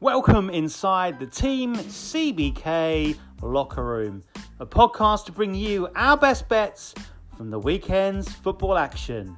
Welcome inside the Team CBK Locker Room, a podcast to bring you our best bets from the weekend's football action.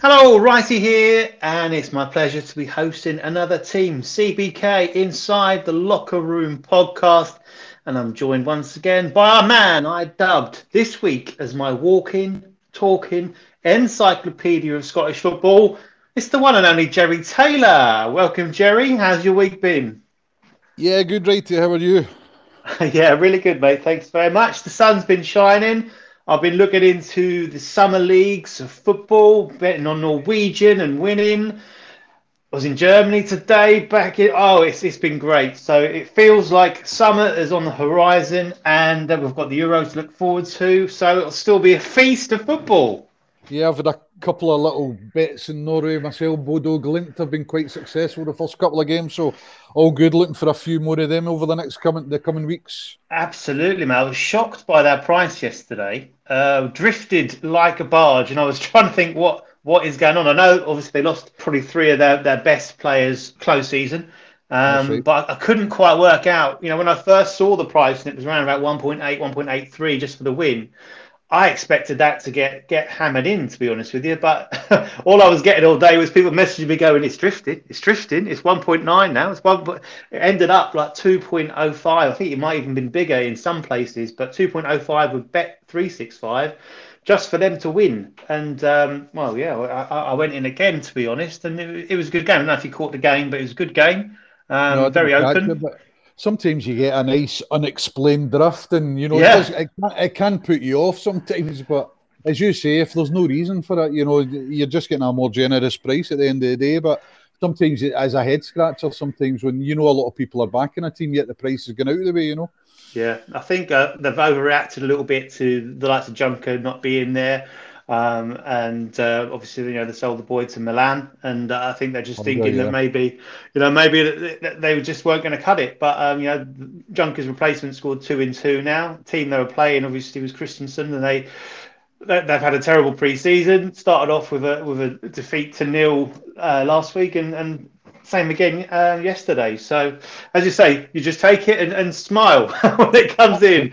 Hello, Righty here, and it's my pleasure to be hosting another Team CBK Inside the Locker Room podcast. And I'm joined once again by our man I dubbed this week as my walking, talking encyclopedia of Scottish football. It's the one and only Jerry Taylor. Welcome, Jerry. How's your week been? Yeah, good, Righty. How are you? yeah, really good, mate. Thanks very much. The sun's been shining. I've been looking into the summer leagues of football, betting on Norwegian and winning. I was in Germany today. Back in oh, it's it's been great. So it feels like summer is on the horizon, and we've got the Euros to look forward to. So it'll still be a feast of football. Yeah, I've had a couple of little bets in Norway myself. Bodo Glimt have been quite successful the first couple of games, so all good. Looking for a few more of them over the next coming the coming weeks. Absolutely, man. I was shocked by that price yesterday. Uh, drifted like a barge, and I was trying to think what what is going on. I know obviously they lost probably three of their, their best players close season. Um, but I couldn't quite work out. You know, when I first saw the price and it was around about 1.8, 1.83 just for the win, I expected that to get get hammered in, to be honest with you. But all I was getting all day was people messaging me going, "It's drifting, it's drifting, it's 1.9 now." It's one, it ended up like 2.05. I think it might even been bigger in some places, but 2.05 would bet 365 just for them to win. And um, well, yeah, I, I, went in again to be honest, and it, it, was a good game. I don't know if you caught the game, but it was a good game. Um, no, very open sometimes you get a nice unexplained drift, and you know yeah. it, does, it, can, it can put you off sometimes. But as you say, if there's no reason for it, you know you're just getting a more generous price at the end of the day. But sometimes as a head scratcher, sometimes when you know a lot of people are backing a team, yet the price is going out of the way, you know. Yeah, I think uh, they've overreacted a little bit to the likes of Junker not being there. Um, and uh, obviously, you know, they sold the boy to Milan, and uh, I think they're just thinking yeah. that maybe, you know, maybe they just weren't going to cut it. But um, you know, Junker's replacement scored two in two now. The team they were playing obviously was Kristiansund, and they they've had a terrible pre-season. Started off with a with a defeat to nil uh, last week, and and same again uh, yesterday. So, as you say, you just take it and, and smile when it comes in.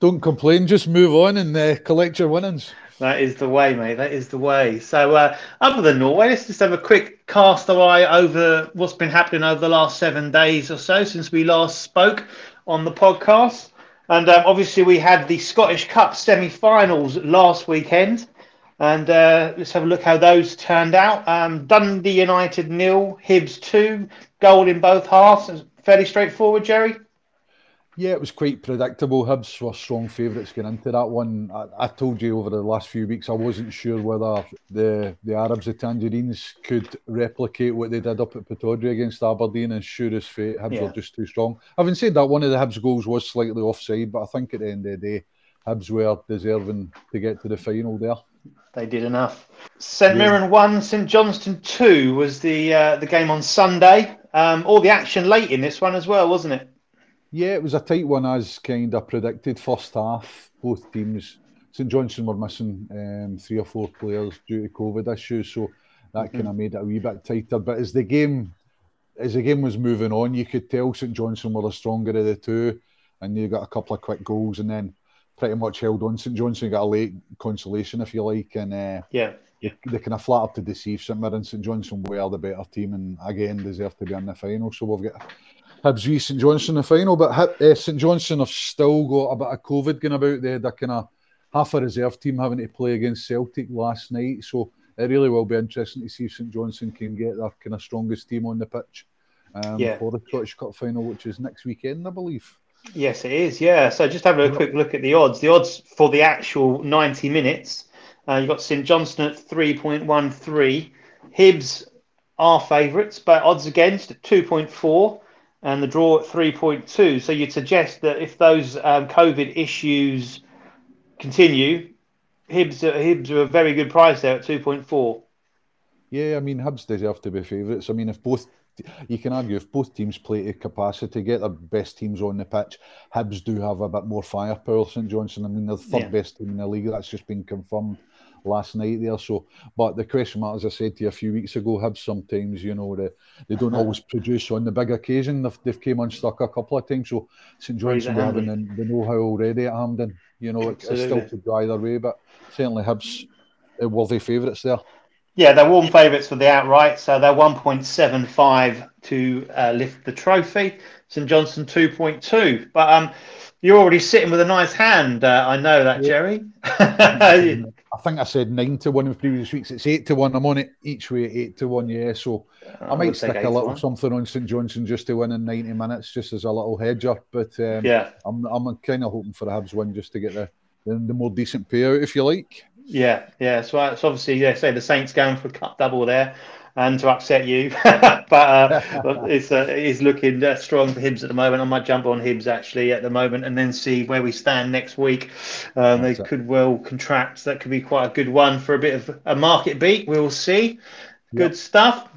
Don't complain, just move on and uh, collect your winnings. That is the way, mate. That is the way. So, uh, other than Norway, let's just have a quick cast eye over what's been happening over the last seven days or so since we last spoke on the podcast. And um, obviously, we had the Scottish Cup semi finals last weekend. And uh, let's have a look how those turned out. Um, Dundee United nil, Hibs two, goal in both halves. Fairly straightforward, Jerry. Yeah, it was quite predictable. Hibs were strong favourites going into that one. I, I, told you over the last few weeks I wasn't sure whether the the Arabs, the Tangerines, could replicate what they did up at Pittodrie against Aberdeen. And sure as fate, Hibs yeah. were just too strong. Having said that, one of the Hibs goals was slightly offside, but I think at the end of the day, Hibs were deserving to get to the final there. They did enough. St Mirren one, St Johnstone two was the uh, the game on Sunday. Um, all the action late in this one as well, wasn't it? Yeah, it was a tight one as kind of predicted. First half, both teams. St Johnstone were missing um, three or four players due to COVID issues, so that mm-hmm. kind of made it a wee bit tighter. But as the game, as the game was moving on, you could tell St Johnstone were the stronger of the two, and you got a couple of quick goals, and then pretty much held on. St Johnstone got a late consolation, if you like, and uh, yeah, they, they kind of flat up to deceive St Mirren. St Johnstone were the better team, and again deserve to be in the final. So we've got Hibs v St Johnstone in the final, but uh, St Johnstone have still got a bit of COVID going about. They had a kind of half a reserve team having to play against Celtic last night, so it really will be interesting to see if St Johnstone can get their kind of strongest team on the pitch um, yeah. for the Scottish Cup final, which is next weekend, I believe. Yes, it is. Yeah. So just having a quick look at the odds. The odds for the actual 90 minutes, uh, you've got St Johnstone at 3.13. Hibs are favourites, but odds against at 2.4 and the draw at 3.2. So you'd suggest that if those um, COVID issues continue, Hibs, uh, Hibs are a very good price there at 2.4. Yeah, I mean, Hibs deserve to be favourites. I mean, if both, you can argue if both teams play to capacity, get their best teams on the pitch, Hibs do have a bit more firepower. St Johnstone, I mean, they're the third yeah. best team in the league. That's just been confirmed last night there. So, but the question mark, as I said to you a few weeks ago, have sometimes you know they, they don't always produce on the big occasion. They've, they've came unstuck a couple of times. So St Johnstone having the, the know-how already at Hampden. You know, it, it's still to go either way, but certainly Hibs uh, worthy favourites there. Yeah, they're warm favourites for the outright, so they're 1.75 to uh, lift the trophy. St Johnstone 2.2. But um, you're already sitting with a nice hand. Uh, I know that, Jerry. I think I said nine to one in previous weeks. It's eight to one. I'm on it each way, eight to one. Yeah, so I, I might stick a little something on St Johnstone just to win in 90 minutes, just as a little hedge up. But um, yeah, I'm I'm kind of hoping for a Hibs win just to get the, the, the more decent payout, if you like. Yeah, yeah. So it's obviously, yeah, say the Saints going for a cup double there and to upset you. but uh, it's uh, it's looking uh, strong for Hibs at the moment. I might jump on Hibs actually at the moment and then see where we stand next week. Um, they could well contract. That could be quite a good one for a bit of a market beat. We'll see. Good yep. stuff.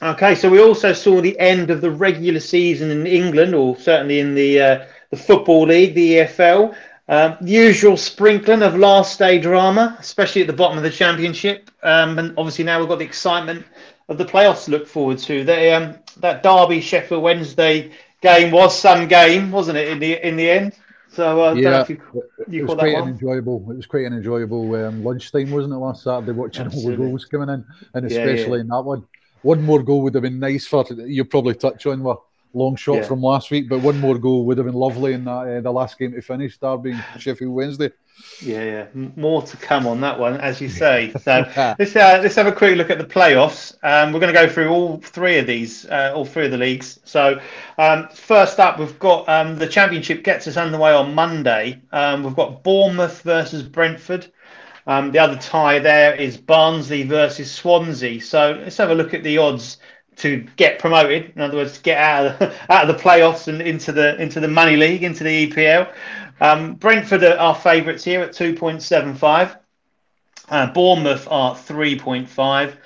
Okay, so we also saw the end of the regular season in England, or certainly in the uh, the football league, the EFL. Um, usual sprinkling of last day drama, especially at the bottom of the championship. Um, and obviously now we've got the excitement of the playoffs to look forward to. The, um, that Derby Sheffield Wednesday game was some game, wasn't it? In the in the end. So uh, yeah, you, you it was quite an enjoyable. It was quite an enjoyable um, lunchtime, wasn't it? Last Saturday, watching Absolutely. all the goals coming in, and especially yeah, yeah. in that one. One more goal would have been nice for you. Probably touch on what long shot yeah. from last week, but one more goal would have been lovely in that uh, the last game to finish, Derby Sheffield Wednesday. Yeah, yeah, more to come on that one, as you say. So let's uh, let's have a quick look at the playoffs. Um, we're going to go through all three of these, uh, all three of the leagues. So um, first up, we've got um, the championship gets us underway on Monday. Um, we've got Bournemouth versus Brentford. Um, the other tie there is Barnsley versus Swansea. So let's have a look at the odds to get promoted. In other words, get out of the, out of the playoffs and into the into the money league, into the EPL. Um, Brentford are our favourites here at two point seven five. Uh, Bournemouth are three point five.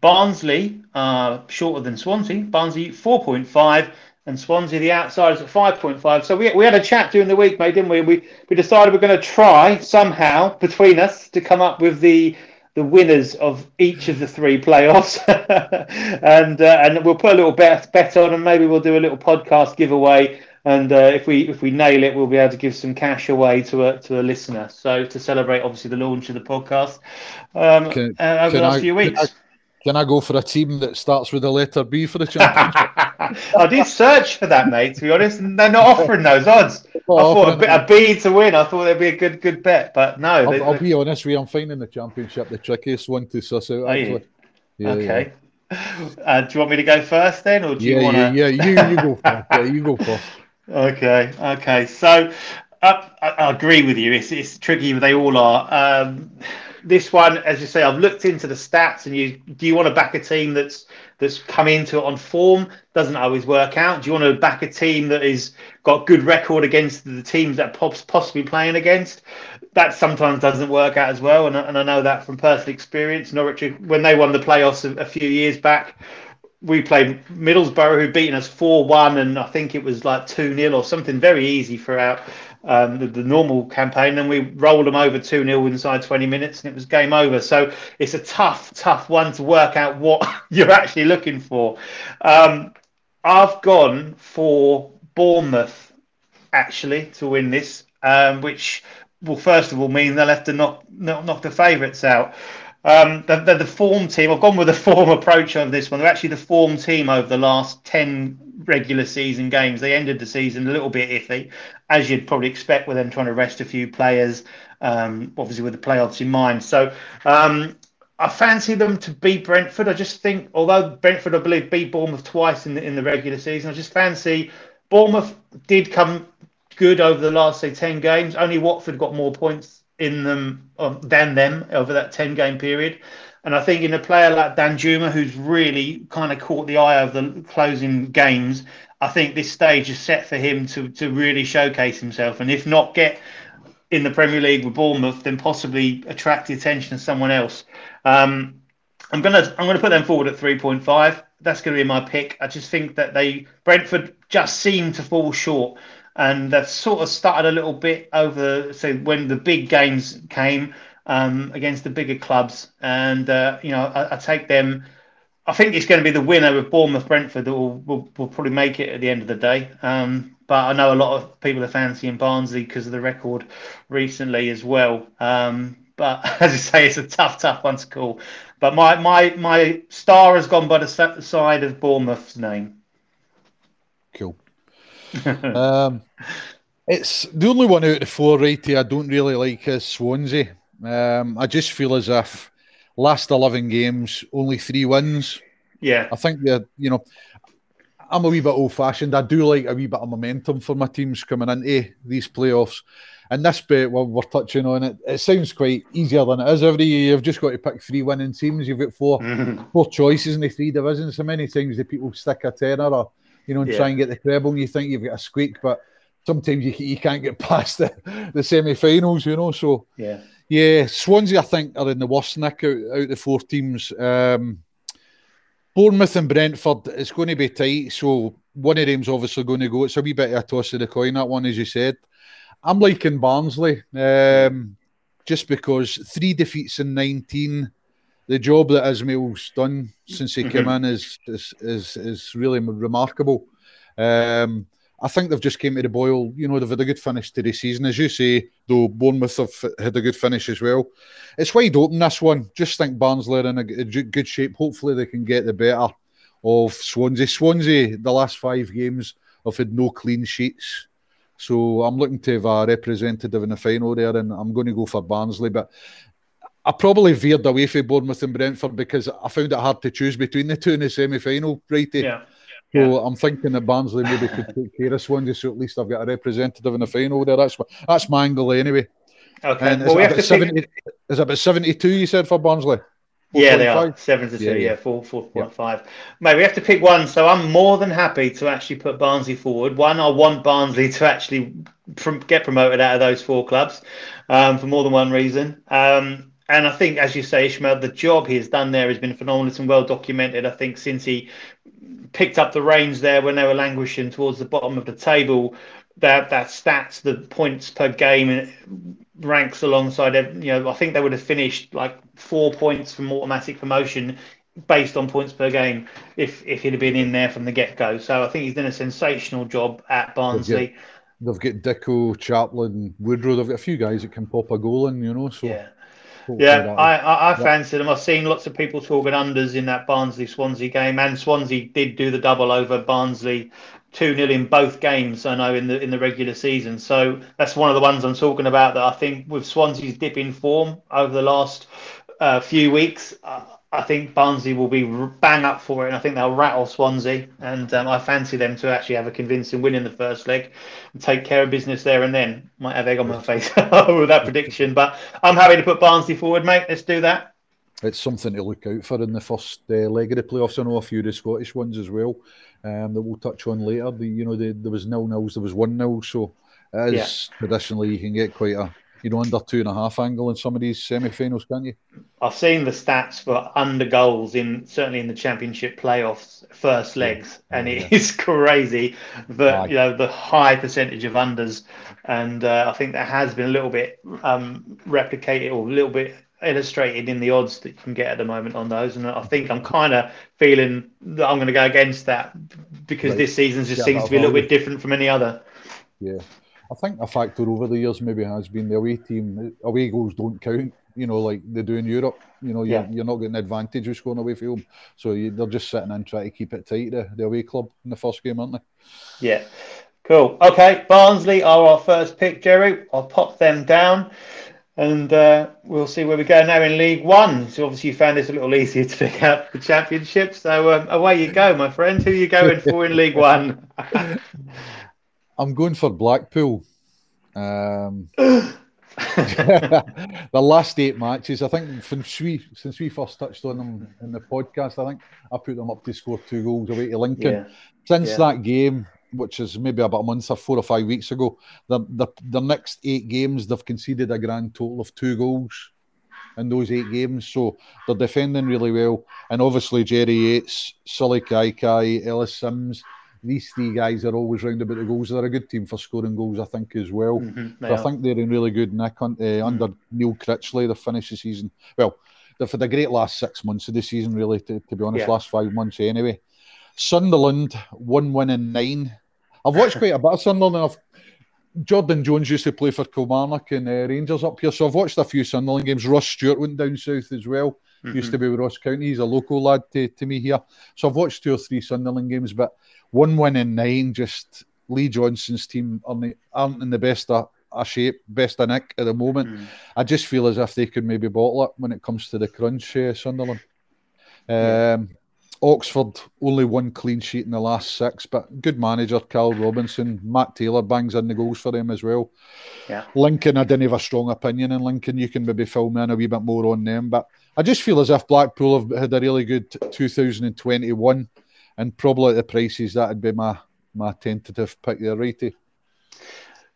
Barnsley are shorter than Swansea. Barnsley four point five. And Swansea, the outsiders, at 5.5. So we, we had a chat during the week, mate, didn't we? We we decided we're going to try somehow between us to come up with the the winners of each of the three playoffs, and uh, and we'll put a little bet bet on, and maybe we'll do a little podcast giveaway. And uh, if we if we nail it, we'll be able to give some cash away to a to a listener. So to celebrate, obviously, the launch of the podcast um, can, uh, over the last I, few weeks. Can I, can I go for a team that starts with the letter B for the championship? I did search for that, mate. To be honest, and they're not offering those odds. I thought a B to win. I thought it'd be a good good bet, but no. I'll, they, I'll be honest with you. I'm finding the championship the trickiest one to suss out. Actually. Yeah, okay. Yeah. Uh, do you want me to go first then, or do yeah, you want to? Yeah, yeah, you you go first. Yeah, you go first. Okay, okay. So uh, I, I, agree with you. It's it's tricky. They all are. Um, this one, as you say, I've looked into the stats, and you do you want to back a team that's that's come into it on form? Doesn't always work out. Do you want to back a team that is got good record against the teams that Pop's possibly playing against? That sometimes doesn't work out as well, and, and I know that from personal experience. Norwich, when they won the playoffs a, a few years back, we played Middlesbrough, who beaten us four one, and I think it was like two 0 or something very easy throughout um, the, the, normal campaign. Then we rolled them over 2 0 inside 20 minutes and it was game over. So it's a tough, tough one to work out what you're actually looking for. Um, I've gone for Bournemouth actually to win this, um, which will first of all mean they'll have to knock, knock, knock the favourites out. Um, they're, the form team. I've gone with the form approach on this one. They're actually the form team over the last 10 regular season games. They ended the season a little bit iffy, as you'd probably expect with them trying to rest a few players, um, obviously with the playoffs in mind. So um, I fancy them to beat Brentford. I just think, although Brentford, I believe, beat Bournemouth twice in the, in the regular season, I just fancy Bournemouth did come good over the last, say, 10 games. Only Watford got more points in them um, than them over that 10 game period. And I think in a player like Danjuma, who's really kind of caught the eye of the closing games, I think this stage is set for him to, to really showcase himself. And if not get in the Premier League with Bournemouth, then possibly attract the attention of someone else. Um, I'm gonna I'm gonna put them forward at 3.5. That's gonna be my pick. I just think that they Brentford just seem to fall short and they've sort of started a little bit over. So when the big games came, um, against the bigger clubs, and uh, you know I, I, take them. I think it's going to be the winner with Bournemouth Brentford that will, will, will probably make it at the end of the day. Um, but I know a lot of people are fancying Barnsley because of the record recently as well. Um, but as you say, it's a tough, tough one to call. But my my my star has gone by the side of Bournemouth's name. Cool. um, it's the only one out of the four right here I don't really like is Swansea. Um, I just feel as if last eleven games, only three wins. Yeah, I think that you know I'm a wee bit old fashioned. I do like a wee bit of momentum for my teams coming into these playoffs. And this bit, well, we're touching on it. It sounds quite easier than it is every year. You've just got to pick three winning teams. You've got 4 mm-hmm. four choices in the three divisions. So many times the people stick a tenner or, you know, and yeah. try and get the treble. And you think you've got a squeak, but sometimes you, you can't get past the, the semi finals, you know. So, yeah. Yeah, Swansea, I think, are in the worst nick out, out the four teams. Um, Bournemouth and Brentford, it's going to be tight. So one of them's obviously going to go. It's a wee bit of a toss of the coin, that one, as you said. I'm liking Barnsley um, just because three defeats in 19. The job that Ismaël's done since he came in is, is, is, is really remarkable. Um, I think they've just came to the boil. You know, they've had a good finish to the season, as you say. Though Bournemouth have had a good finish as well. It's wide open this one. Just think Barnsley are in a good shape. Hopefully, they can get the better of Swansea. Swansea, the last five games, have had no clean sheets. So I'm looking to have a representative in the final there, and I'm going to go for Barnsley. But I probably veered away from Bournemouth and Brentford because I found it hard to choose between the two in the semi final, righty. Yeah. So. I'm thinking that Barnsley maybe could take care of Swansea, so at least I've got a representative in the final there. That's that's my angle anyway. Okay. And well, we have to 70, pick... Is it about 72 you said for Barnsley? Yeah, they are seven to two. Yeah, yeah. four four point yeah. five. Mate, we have to pick one. So I'm more than happy to actually put Barnsley forward. One, I want Barnsley to actually get promoted out of those four clubs um, for more than one reason. Um, and I think, as you say, Ismaël, the job he has done there has been phenomenal. It's been well documented. I think since he picked up the reins there when they were languishing towards the bottom of the table. That that stats, the points per game ranks alongside. You know, I think they would have finished like four points from automatic promotion based on points per game if if he'd have been in there from the get go. So I think he's done a sensational job at Barnsley. They've got, they've got Dike, Chaplin, Woodrow. They've got a few guys that can pop a goal in, you know. So yeah. Yeah, I, I, I fancy them. I've seen lots of people talking unders in that Barnsley Swansea game, and Swansea did do the double over Barnsley, two 0 in both games. I know in the in the regular season. So that's one of the ones I'm talking about. That I think with Swansea's dip in form over the last uh, few weeks, uh, I think Barnsley will be bang up for it, and I think they'll rattle Swansea. And um, I fancy them to actually have a convincing win in the first leg and take care of business there and then. Might have egg on my face with that prediction, but I'm happy to put Barnsley forward, mate. Let's do that. It's something to look out for in the first uh, leg of the playoffs. I know a few of the Scottish ones as well um, that we'll touch on later. The, you know, the, there was nil nils, there was one nil, so as yeah. traditionally you can get quite a you know, under two and a half angle in some of these semi-finals, can't you? I've seen the stats for under goals in certainly in the championship playoffs first legs, yeah. and it yeah. is crazy that you know the high percentage of unders, and uh, I think that has been a little bit um, replicated or a little bit illustrated in the odds that you can get at the moment on those. And I think I'm kind of feeling that I'm going to go against that because right. this season just yeah, seems to be a little bit different from any other. Yeah, I think a factor over the years maybe has been the away team. Away goals don't count, you know, like they do in Europe. You know, you're, yeah. you're not getting an advantage with scoring away from home. So you, they're just sitting and trying to keep it tight, the, the away club in the first game, aren't they? Yeah. Cool. Okay. Barnsley are our first pick, Jerry. I'll pop them down and uh, we'll see where we go now in League One. So obviously you found this a little easier to pick out the championship. So um, away you go, my friend. Who are you going for in League One? I'm going for Blackpool. Um, the last eight matches, I think, since we since we first touched on them in the podcast, I think I put them up to score two goals away to Lincoln. Yeah. Since yeah. that game, which is maybe about a month or four or five weeks ago, the, the the next eight games they've conceded a grand total of two goals in those eight games. So they're defending really well, and obviously Jerry Yates, Sullay Kaikai, Ellis Simms these three guys are always round about the goals. They're a good team for scoring goals, I think, as well. Mm-hmm, so I think they're in really good nick on, uh, mm-hmm. under Neil Critchley. They've finished the season well. They've had a great last six months of the season, really. To, to be honest, yeah. last five months anyway. Sunderland one win in nine. I've watched quite a bit of Sunderland. I've Jordan Jones used to play for Kilmarnock and uh, Rangers up here, so I've watched a few Sunderland games. Ross Stewart went down south as well. Mm-hmm. Used to be with Ross County. He's a local lad to, to me here. So I've watched two or three Sunderland games, but one win in nine. Just Lee Johnson's team aren't, in the best of, of shape, best of nick at the moment. Mm. I just feel as if they could maybe bottle it when it comes to the crunch, uh, Sunderland. Um, yeah. Oxford only one clean sheet in the last six, but good manager Karl Robinson. Matt Taylor bangs in the goals for them as well. Yeah. Lincoln, I didn't have a strong opinion in Lincoln. You can maybe fill me in a wee bit more on them, but I just feel as if Blackpool have had a really good 2021, and probably at the prices that'd be my my tentative pick there, righty.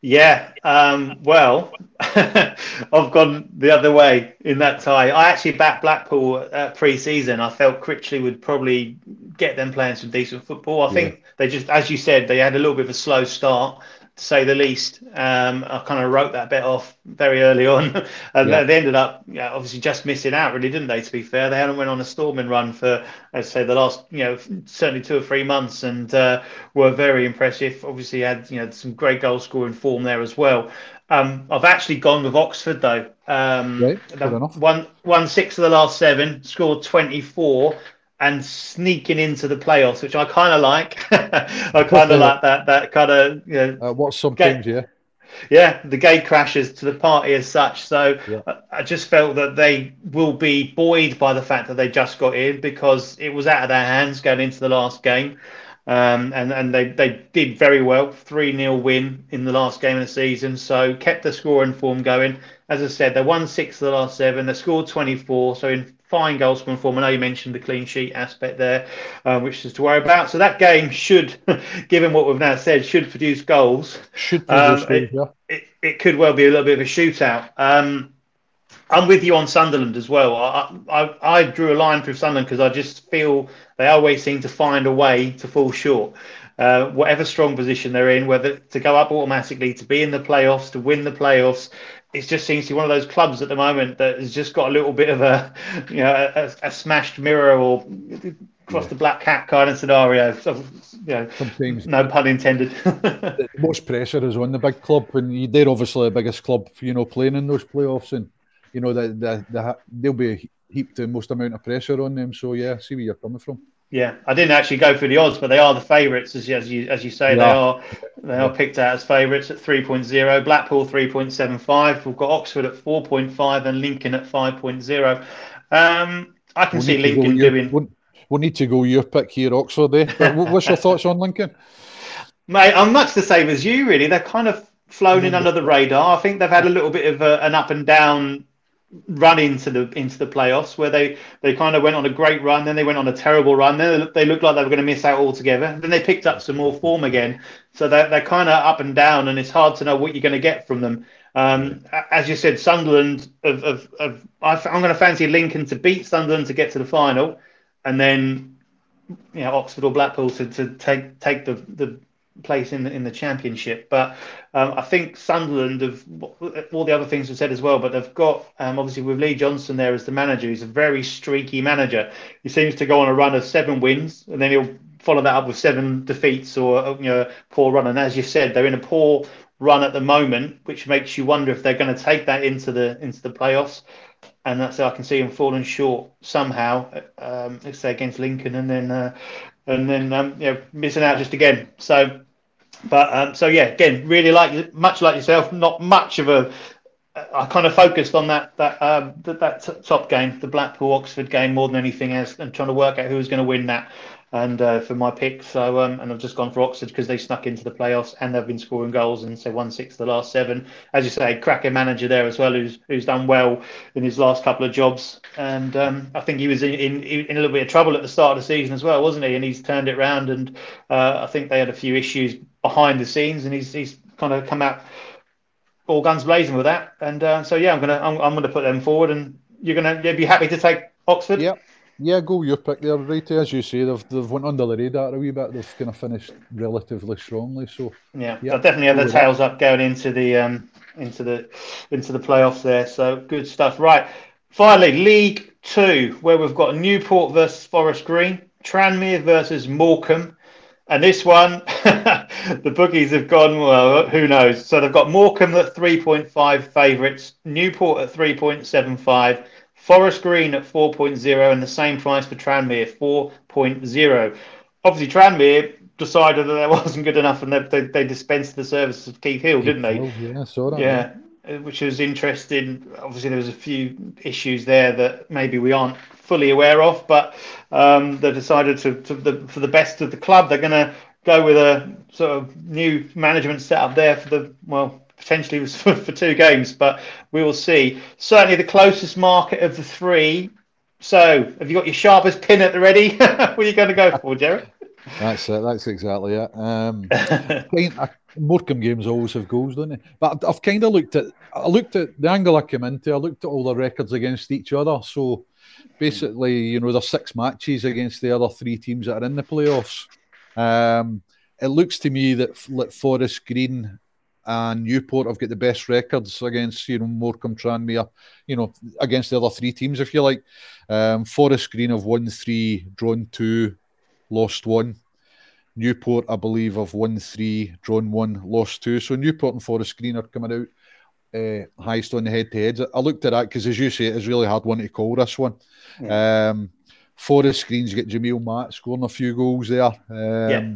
Yeah, um, well, I've gone the other way in that tie. I actually backed Blackpool uh, pre-season. I felt Critchley would probably get them playing some decent football. I yeah. think they just, as you said, they had a little bit of a slow start, to say the least. Um, I kind of wrote that bit off very early on, and yeah. they ended up yeah, obviously just missing out, really, didn't they? To be fair, they hadn't went on a storming run for, I'd say, the last you know certainly two or three months, and uh, were very impressive. Obviously, had you know some great goal scoring form there as well. Um, I've actually gone with Oxford though. Um, right, one one six of the last seven, scored twenty four and sneaking into the playoffs, which I kind of like. I kind of like that that kind of you know. Uh, what's some teams, yeah. Yeah, the gate crashes to the party as such. So yeah. I, I just felt that they will be buoyed by the fact that they just got in because it was out of their hands going into the last game. Um, and and they, they did very well, 3 0 win in the last game of the season. So kept the scoring form going. As I said, they won six of the last seven. They scored 24. So in fine goal scoring form. I know you mentioned the clean sheet aspect there, uh, which is to worry about. So that game should, given what we've now said, should produce goals. Should produce um, it, yeah. it, it, could well be a little bit of a shootout. Um, I'm with you on Sunderland as well. I, I, I drew a line through Sunderland because I just feel they always seem to find a way to fall short. Uh, whatever strong position they're in, whether to go up automatically, to be in the playoffs, to win the playoffs, it just seems to be one of those clubs at the moment that has just got a little bit of a, you know, a, a smashed mirror or across yeah. the black cat kind of scenario. So, you know, Sometimes no pun intended. the most pressure is on the big club, and they're obviously the biggest club, you know, playing in those playoffs, and you know that the, the, they'll be heaped the most amount of pressure on them. So yeah, see where you're coming from. Yeah, I didn't actually go through the odds, but they are the favourites, as, as you as you say. Yeah. They are they are picked out as favourites at 3.0. Blackpool 3.75. We've got Oxford at 4.5 and Lincoln at 5.0. Um, I can we'll see Lincoln doing. We'll, we'll, need to go your pick here, Oxford. Eh? What's your thoughts on Lincoln? Mate, I'm much the same as you. Really, they're kind of flown in under the radar. I think they've had a little bit of a, an up and down run into the into the playoffs where they they kind of went on a great run then they went on a terrible run then they looked like they were going to miss out altogether then they picked up some more form again. So they're, they're kind of up and down and it's hard to know what you're going to get from them. Um, as you said Sunderland of, of, of I'm going to fancy Lincoln to beat Sunderland to get to the final and then you know Oxford or Blackpool to, to take take the, the place in the, in the championship. But um, I think Sunderland have all the other things we said as well. But they've got um, obviously with Lee Johnson there as the manager. He's a very streaky manager. He seems to go on a run of seven wins, and then he'll follow that up with seven defeats or you know poor run. And as you said, they're in a poor run at the moment, which makes you wonder if they're going to take that into the into the playoffs. And that's I can see them falling short somehow. Um, let's say against Lincoln, and then uh, and then um, you know missing out just again. So but um, so yeah, again, really like much like yourself, not much of a. I kind of focused on that that um, that, that top game, the Blackpool Oxford game, more than anything else, and trying to work out who was going to win that and uh, for my pick. So um, and I've just gone for Oxford because they snuck into the playoffs and they've been scoring goals and so one six the last seven. As you say, cracker manager there as well, who's who's done well in his last couple of jobs. And um, I think he was in, in, in a little bit of trouble at the start of the season as well, wasn't he? And he's turned it around. And uh, I think they had a few issues behind the scenes, and he's he's kind of come out all guns blazing with that. And uh, so yeah, I'm gonna I'm, I'm, gonna put them forward, and you're gonna you'd be happy to take Oxford. Yep. Yeah, go your pick there, right? As you say, they've they've went under the radar a wee bit. They've kind of finished relatively strongly. So yeah, yeah definitely have the tails up going into the um into the into the playoffs there. So good stuff. Right, finally, League Two, where we've got Newport versus Forest Green, Tranmere versus Morecambe, and this one, the bookies have gone, well, who knows? So they've got Morecambe at 3.5 favourites, Newport at 3.75, Forest Green at 4.0, and the same price for Tranmere, 4.0. Obviously, Tranmere decided that that wasn't good enough and they, they, they dispensed the services of Keith Hill, didn't they? yeah, saw that. Yeah. Uh, which was interesting. Obviously, there was a few issues there that maybe we aren't fully aware of, but um, they decided to, to the, for the best of the club, they're going to go with a sort of new management setup there for the well potentially for, for two games, but we will see. Certainly, the closest market of the three. So, have you got your sharpest pin at the ready? what are you going to go for, Jared? That's it. That's exactly it. Um, Morecambe games always have goals, don't they? But I've kind of looked at. I looked at the angle I came into. I looked at all the records against each other. So basically, you know, there's six matches against the other three teams that are in the playoffs. Um, it looks to me that Forest Green and Newport have got the best records against you know Morecambe, Tranmere, you know against the other three teams if you like. Um, Forest Green have won three, drawn two, lost one. Newport, I believe, have won three, drawn one, lost two. So Newport and Forest Green are coming out uh, highest on the head to heads. I looked at that because, as you say, it's really hard one to call this one. Yeah. Um, Forest Green's get Jamille Matt scoring a few goals there. Um, yeah.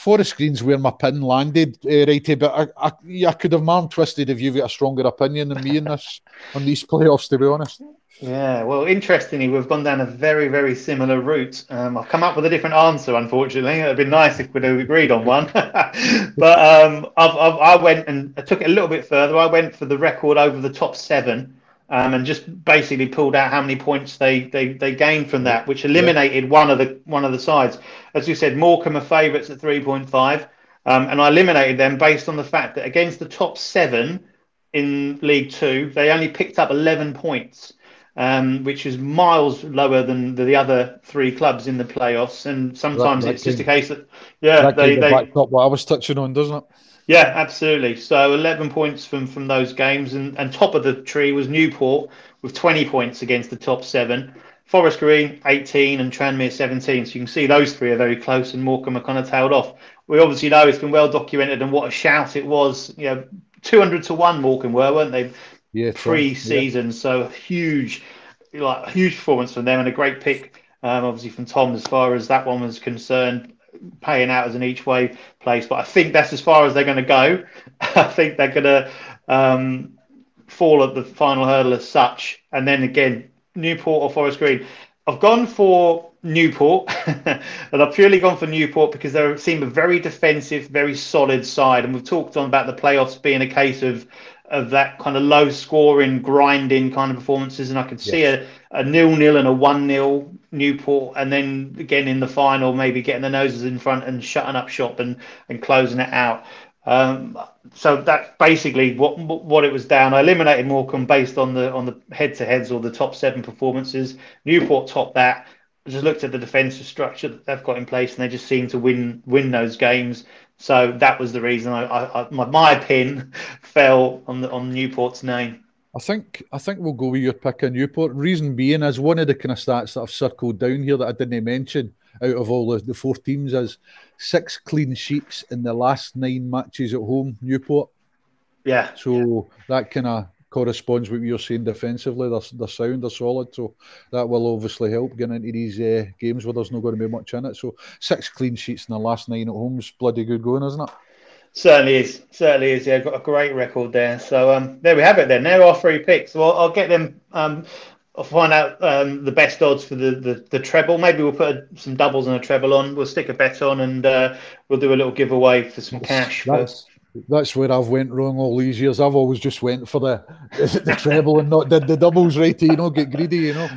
Forest Green's where my pin landed, uh, righty, but I, I, I could have man twisted if you've got a stronger opinion than me in this on these playoffs, to be honest. Yeah, well, interestingly, we've gone down a very, very similar route. Um, I've come up with a different answer, unfortunately. It'd been nice if we'd have agreed on one. but um, I've, I've, i went and I took it a little bit further. I went for the record over the top seven um, and just basically pulled out how many points they, they, they gained from that, which eliminated yeah. one of the one of the sides. As you said, Morecambe are favourites at 3.5. Um, and I eliminated them based on the fact that against the top seven in League Two, they only picked up 11 points um, which is miles lower than the, the, other three clubs in the playoffs. And sometimes it's just a case that, yeah, that they, they up what I was touching on, doesn't it? Yeah, absolutely. So 11 points from from those games, and, and top of the tree was Newport with 20 points against the top seven. Forest Green 18 and Tranmere 17. So you can see those three are very close, and Morecambe are kind of tailed off. We obviously know it's been well documented, and what a shout it was. You know, 200 to one Morecambe were, weren't they? yeah, pre-season. Yeah. So huge, like huge performance from them, and a great pick, um, obviously from Tom as far as that one was concerned, paying out as an each way place. But I think that's as far as they're going to go. I think they're going to um, fall at the final hurdle as such, and then again, Newport or Forest Green. I've gone for Newport, and I've purely gone for Newport because they seem a very defensive, very solid side. And we've talked on about the playoffs being a case of of that kind of low scoring, grinding kind of performances. And I could see yes. a, a nil nil and a one nil Newport, and then again in the final, maybe getting the noses in front and shutting up shop and, and closing it out. Um, so that's basically what what it was down. I eliminated Morecambe based on the on the head to heads or the top seven performances. Newport topped that. I just looked at the defensive structure that they've got in place, and they just seem to win win those games. So that was the reason I, I, I my, my pin fell on the on Newport's name. I think I think we'll go with your pick of Newport. Reason being is one of the kind of stats that I've circled down here that I didn't mention out of all the, the four teams is six clean sheets in the last nine matches at home, Newport. Yeah. So yeah. that kind of corresponds with what you're saying defensively. They're, they're sound, they're solid. So that will obviously help getting into these uh, games where there's not going to be much in it. So six clean sheets in the last nine at home is bloody good going, isn't it? Certainly is. Certainly is. Yeah, got a great record there. So um, there we have it. Then there are three picks. Well, I'll get them. Um, I'll find out um, the best odds for the, the, the treble. Maybe we'll put some doubles and a treble on. We'll stick a bet on, and uh, we'll do a little giveaway for some cash. That's, that's where I've went wrong all these years. I've always just went for the the treble and not did the doubles right. You know, get greedy. You know.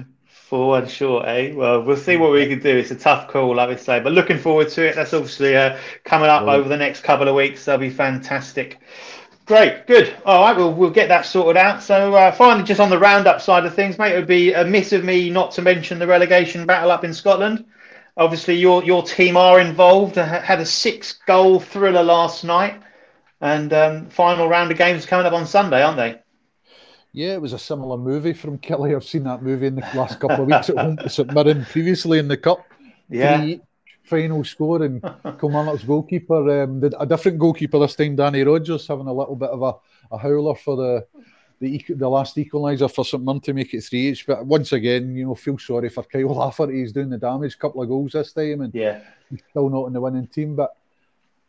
One short, eh? Well, we'll see what we can do. It's a tough call, like we say, but looking forward to it. That's obviously uh, coming up over the next couple of weeks. That'll be fantastic. Great, good. All right, we'll we'll get that sorted out. So uh, finally, just on the roundup side of things, mate, it would be a miss of me not to mention the relegation battle up in Scotland. Obviously, your your team are involved. Had a six goal thriller last night, and um, final round of games coming up on Sunday, aren't they? Yeah, it was a similar movie from Killie. I've seen that movie in the last couple of weeks at home to St Mirren previously in the cup. Yeah. Three final score and Kilmarnock's goalkeeper, um, a different goalkeeper this time, Danny Rogers, having a little bit of a, a howler for the the, the last equaliser for St Mirren to make it three each. But once again, you know, feel sorry for Kyle Lafferty. He's doing the damage, couple of goals this time, and yeah, he's still not in the winning team. But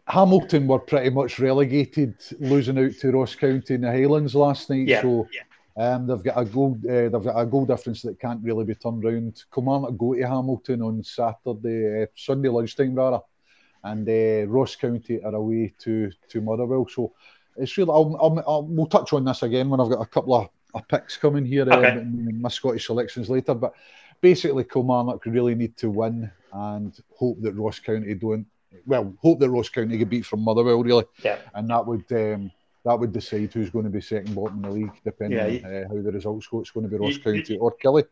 Hamilton were pretty much relegated, losing out to Ross County in the Highlands last night. Yeah. So um, they've got a goal. Uh, they've got a goal difference that can't really be turned round. Kilmarnock go to Hamilton on Saturday, uh, Sunday lunchtime rather, and uh, Ross County are away to to Motherwell. So it's really. I'll, I'll, I'll, we'll touch on this again when I've got a couple of, of picks coming here. Okay. Um, my Scottish selections later, but basically Kilmarnock really need to win and hope that Ross County don't. Well, hope that Ross County get beat from Motherwell, really, yeah, and that would um, that would decide who's going to be second bottom in the league, depending Yeah, on uh, how the results go. It's going to be Ross You- County or Killie.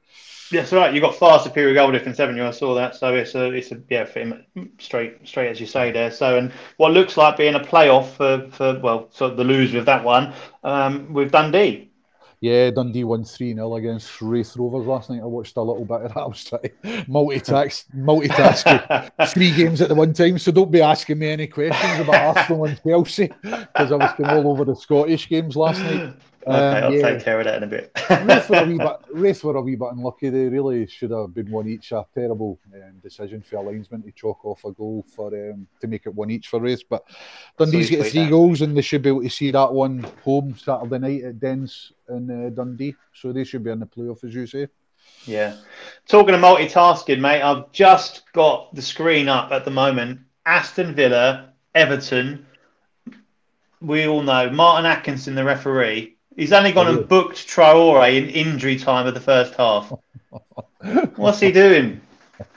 that's right. You've got far superior goal difference, haven't you? I saw that. So it's a it's a yeah, for him, straight straight as you say there. So and what looks like being a playoff for for well, so the loser of that one um, with Dundee. Yeah, Dundee won 3 0 against Raith Rovers last night. I watched a little bit of that. I was trying to multitask, multitask three games at the one time. So don't be asking me any questions about Arsenal and Chelsea because I was going all over the Scottish games last night. Okay, Um, I'll yeah. take care of that in a bit. Raith were a wee bit, were a wee bit unlucky. They really should have been one each. A terrible um, decision for a linesman to chalk off a goal for um, to make it one each for Raith. But Dundee's got sweet, three goals, and they should be able to see that one home Saturday night at Dens in uh, Dundee. So they should be in the playoff, as you say. Yeah. Talking of multitasking, mate, I've just got the screen up at the moment. Aston Villa, Everton. We all know Martin Atkinson, the referee. He's only gone and booked Traore in injury time of the first half. What's he doing?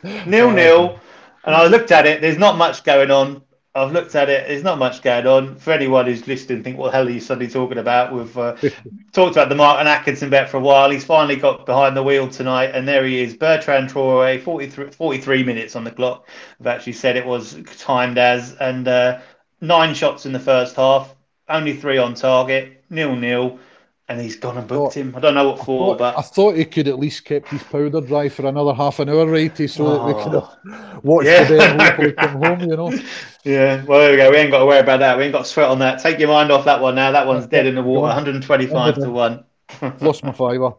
Nil nil. And I looked at it. There's not much going on. I've looked at it. There's not much going on. For anyone who's listening, think what the hell are you suddenly talking about? We've uh, talked about the Martin Atkinson bet for a while. He's finally got behind the wheel tonight, and there he is, Bertrand Traore, 43, 43 minutes on the clock. I've actually said it was timed as, and uh, nine shots in the first half, only three on target, nil nil, and he's gone and booked him. I don't know what for, Thought- I thought he could at least kept his powder dry for another half an hour, righty, so that we could Oh. have watched Yeah. the and hopefully come home, you know. yeah, well there we go. We ain't got to worry about that. We ain't got to sweat on that. Take your mind off that one now. That one's dead in the water, 125 to one. Lost my fiver.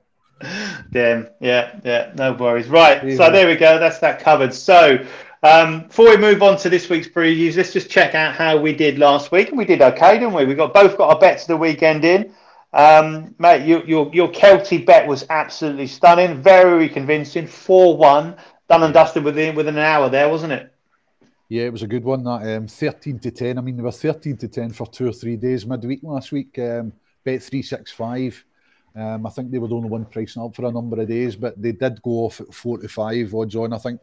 Damn. Yeah, yeah, no worries. Right. So there we go. That's that covered. So um, before we move on to this week's previews, let's just check out how we did last week. And we did okay, didn't we? We got both got our bets of the weekend in. Um, mate, you, your your Kelty bet was absolutely stunning, very convincing. Four one, done and dusted within within an hour there, wasn't it? Yeah, it was a good one. That um, thirteen to ten. I mean, they were thirteen to ten for two or three days midweek last week. Um, bet three six five. Um, I think they were the only one pricing up for a number of days, but they did go off at four to five odds on. I think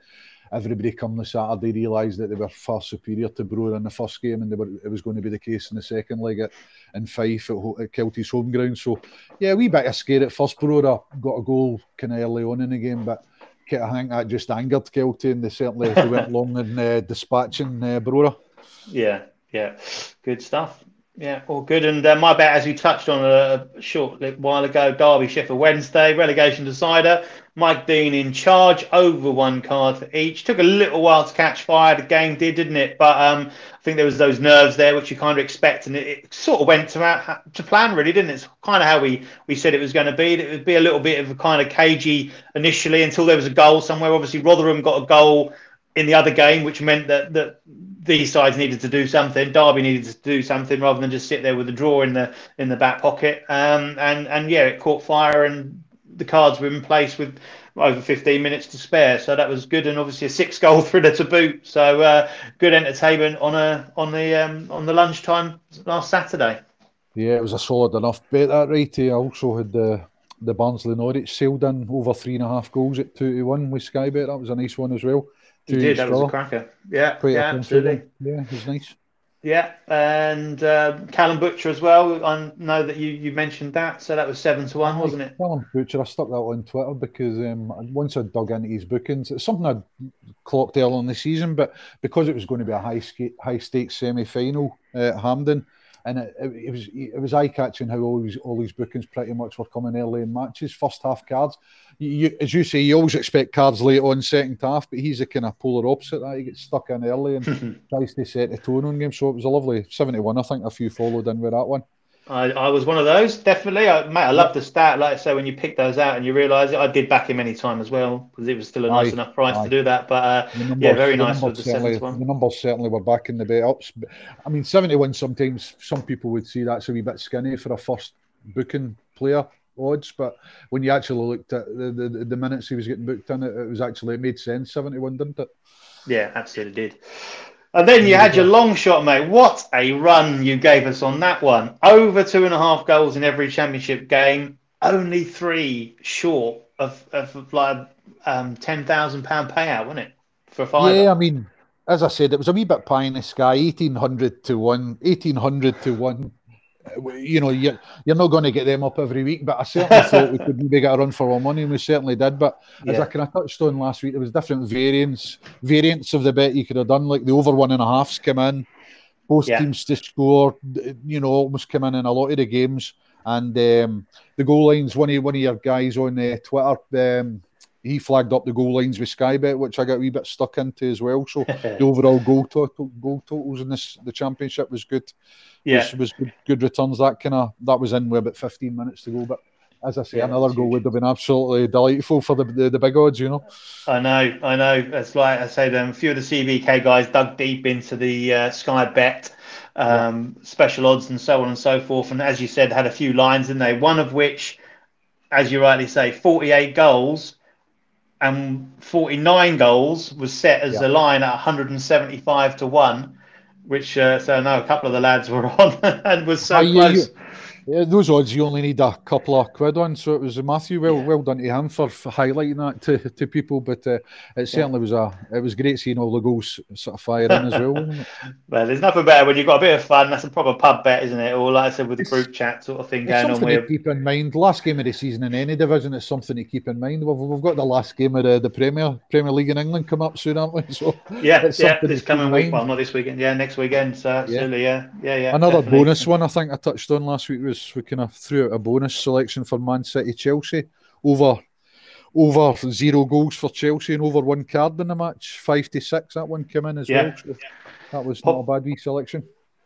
everybody come the Saturday realised that they were far superior to Brora in the first game, and they were, it was going to be the case in the second leg at in Fife at, at Kelty's home ground. So yeah, we bit of scare at first. Brora got a goal kind of early on in the game, but I think that just angered Kelty, and they certainly they went long in uh, dispatching uh, Brora. Yeah, yeah, good stuff. Yeah, all good. And uh, my bet, as you touched on a, a short while ago, Derby Sheffield Wednesday relegation decider. Mike Dean in charge, over one card for each. Took a little while to catch fire. The game did, didn't it? But um, I think there was those nerves there, which you kind of expect, and it, it sort of went to to plan, really, didn't it? It's kind of how we we said it was going to be. It would be a little bit of a kind of cagey initially until there was a goal somewhere. Obviously, Rotherham got a goal in the other game, which meant that that these sides needed to do something. Derby needed to do something rather than just sit there with a draw in the in the back pocket. Um, and and yeah, it caught fire, and the cards were in place with over 15 minutes to spare. So that was good, and obviously a six goal thriller to boot. So uh, good entertainment on a on the um, on the lunchtime last Saturday. Yeah, it was a solid enough bet that right. I also had the the Barnsley Norwich sailed in over three and a half goals at two to one with Sky Bet. That was a nice one as well. Two did that was a cracker. Yeah, a yeah, absolutely. Yeah, it was nice. Yeah, and uh, Callum Butcher as well. I know that you, you mentioned that, so that was seven to one, wasn't it? Callum Butcher, I stuck that on Twitter because um, once I dug into his bookings, it's something I'd clocked early in the season, but because it was going to be a high high stakes semi final at Hampden, and it, it, it was it was eye catching how all these all these bookings pretty much were coming early in matches, first half cards. You, as you say, you always expect cards late on second half, but he's a kind of polar opposite that. He gets stuck in early and tries to set the tone on game. So it was a lovely seventy one. I think a few followed in with that one. I, I was one of those, definitely. I, mate, I love the stat. Like I say, when you pick those out and you realise it, I did back him any time as well because it was still a nice aye, enough price aye. to do that. But uh, numbers, yeah, very nice with the seventh one. The numbers certainly were back in the bet ups. I mean, 71 sometimes some people would see that's a wee bit skinny for a first booking player odds, but when you actually looked at the, the, the minutes he was getting booked in, it, it was actually, it made sense, 71, didn't it? Yeah, absolutely did. And then you had your long shot, mate. What a run you gave us on that one. Over two and a half goals in every championship game, only three short of, of like um, £10,000 payout, wasn't it? For five. Yeah, I mean, as I said, it was a wee bit pie in the sky, 1800 to 1, 1800 to 1 you know, you're, you're not going to get them up every week, but I certainly thought we could maybe get a run for our money, and we certainly did. But yeah. as I kind of touched on last week, there was different variants variants of the bet you could have done, like the over one and a halfs come in, both yeah. teams to score, you know, almost come in in a lot of the games, and um, the goal lines. One of one of your guys on uh, Twitter. Um, he flagged up the goal lines with Skybet, which I got a wee bit stuck into as well. So the overall goal total, goal totals in this the championship was good yeah. was, was good, good returns. That kind of that was in with about 15 minutes to go. But as I say, yeah, another goal would have been absolutely delightful for the, the, the big odds, you know. I know, I know. It's like I say, them a few of the CBK guys dug deep into the uh, Sky Bet um, yeah. special odds and so on and so forth. And as you said, had a few lines in there. One of which, as you rightly say, 48 goals and 49 goals was set as yeah. a line at 175 to one which uh, so I know a couple of the lads were on and was so close. You, yeah, those odds you only need a couple of quid on, so it was Matthew. Well, yeah. well done to him for, for highlighting that to, to people. But uh, it certainly yeah. was a it was great seeing all the goals sort of firing in as well. well, there's nothing better when you've got a bit of fun. That's a proper pub bet, isn't it? Or like I said, with the group chat sort of thing going on. With keep in mind. Last game of the season in any division is something to keep in mind. We've, we've got the last game of the, the Premier Premier League in England come up soon, aren't we? So yeah, it's yeah, this coming week. Well, not this weekend. Yeah, next weekend. So absolutely, yeah, yeah, yeah. yeah Another definitely. bonus one I think I touched on last week was we kind of threw out a bonus selection for Man City Chelsea over over zero goals for Chelsea and over one card in the match, five to six. That one came in as yeah. well. So that was not a bad wee selection.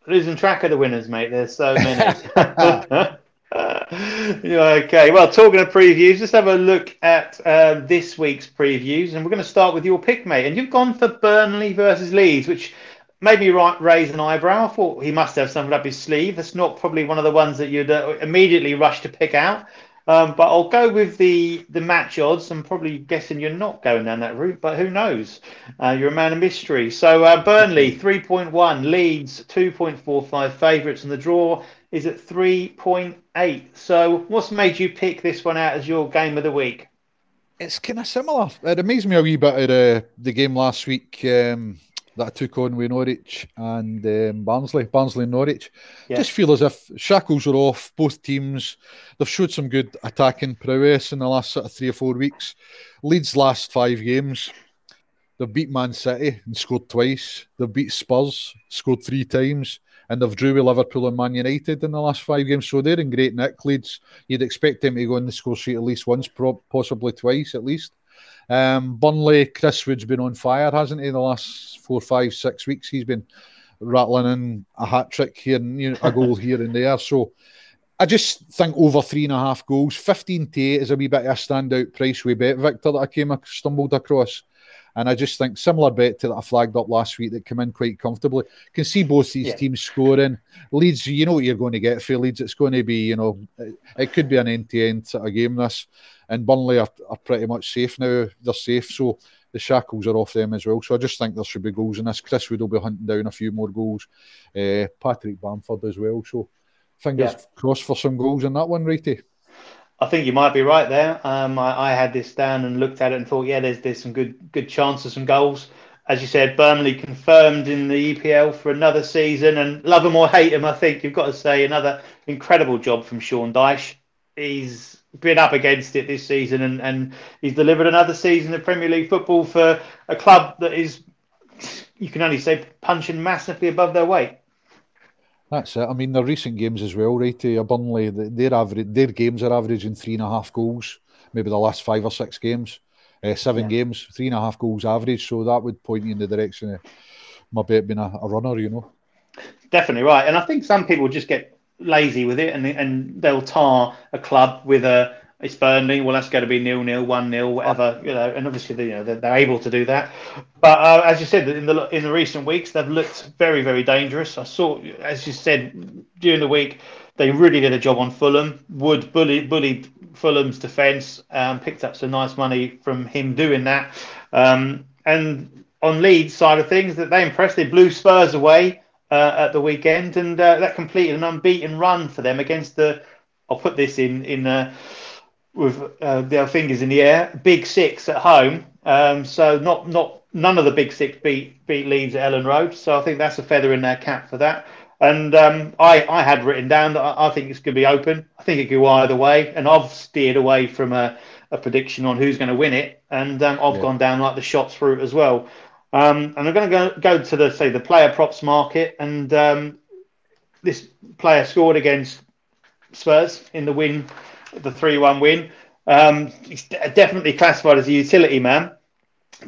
Losing track of the winners, mate. There's so many. okay. Well, talking of previews, let's have a look at uh, this week's previews, and we're going to start with your pick, mate. And you've gone for Burnley versus Leeds, which made me raise an eyebrow. I thought he must have something up his sleeve. That's not probably one of the ones that you'd uh, immediately rush to pick out. Um, but I'll go with the the match odds. I'm probably guessing you're not going down that route, but who knows? Uh, you're a man of mystery. So uh, Burnley 3.1, Leeds 2.45 favourites, and the draw is at 3.8. So what's made you pick this one out as your game of the week? It's kind of similar. It amazed me a wee bit at the, the game last week. Um, that took on with Norwich and um, Barnsley, Barnsley and Norwich. Yeah. Just feel as if shackles are off. Both teams they've showed some good attacking prowess in the last sort of three or four weeks. Leeds last five games, they've beat Man City and scored twice. They've beat Spurs, scored three times, and they've drew with Liverpool and Man United in the last five games. So they're in great nick. Leeds, you'd expect them to go in the score sheet at least once, possibly twice at least. Um, Burnley, Chris Wood's been on fire, hasn't he? The last four, five, six weeks, he's been rattling in a hat trick here and you know, a goal here and there. So I just think over three and a half goals, 15 to 8 is a wee bit of a standout price we BetVictor, that I came stumbled across. And I just think similar bet to that I flagged up last week that came in quite comfortably. Can see both these yeah. teams scoring. Leeds, you know what you're going to get for Leeds. It's going to be, you know, it could be an end to end sort of game. This and Burnley are, are pretty much safe now. They're safe, so the shackles are off them as well. So I just think there should be goals in this. Chris Wood will be hunting down a few more goals. Uh, Patrick Bamford as well. So fingers yeah. crossed for some goals in that one, Righty. I think you might be right there. Um, I, I, had this down and looked at it and thought, yeah, there's there's some good good chances, and goals. as you said, Burnley confirmed in the EPL for another season, and love him or hate him, I think you've got to say another incredible job from Sean Dyche. He's been up against it this season, and, and he's delivered another season of Premier League football for a club that is, you can only say, punching massively above their weight. That's it. I mean, the recent games as well, right? Uh, Burnley, their average, their games are averaging three and a half goals. Maybe the last five or six games uh, seven yeah. games, three and a half goals average. So that would point you in the direction of maybe being a, a runner, you know. Definitely right, and I think some people just get lazy with it, and and they'll tar a club with a it's Burnley. Well, that's going to be nil nil, one nil, whatever, you know. And obviously, you know, they're, they're able to do that. But uh, as you said, in the in the recent weeks, they've looked very, very dangerous. I saw, as you said during the week, they really did a job on Fulham. Wood bullied, bullied Fulham's defence, um, picked up some nice money from him doing that. Um, and on Leeds' side of things, that they impressed. They blew Spurs away uh, at the weekend, and uh, that completed an unbeaten run for them against the. I'll put this in in uh, with uh, their fingers in the air. Big six at home. Um, so not not none of the big six beat beat Leeds at Elland Road. So I think that's a feather in their cap for that. And um, I, I had written down that I, I think it's going to be open. I think it could go either way. And I've steered away from a, a prediction on who's going to win it. And um, I've yeah. gone down like the shots route as well. Um, and I'm going to go, go to the say the player props market. And um, this player scored against Spurs in the win, the 3 1 win. Um, he's definitely classified as a utility man,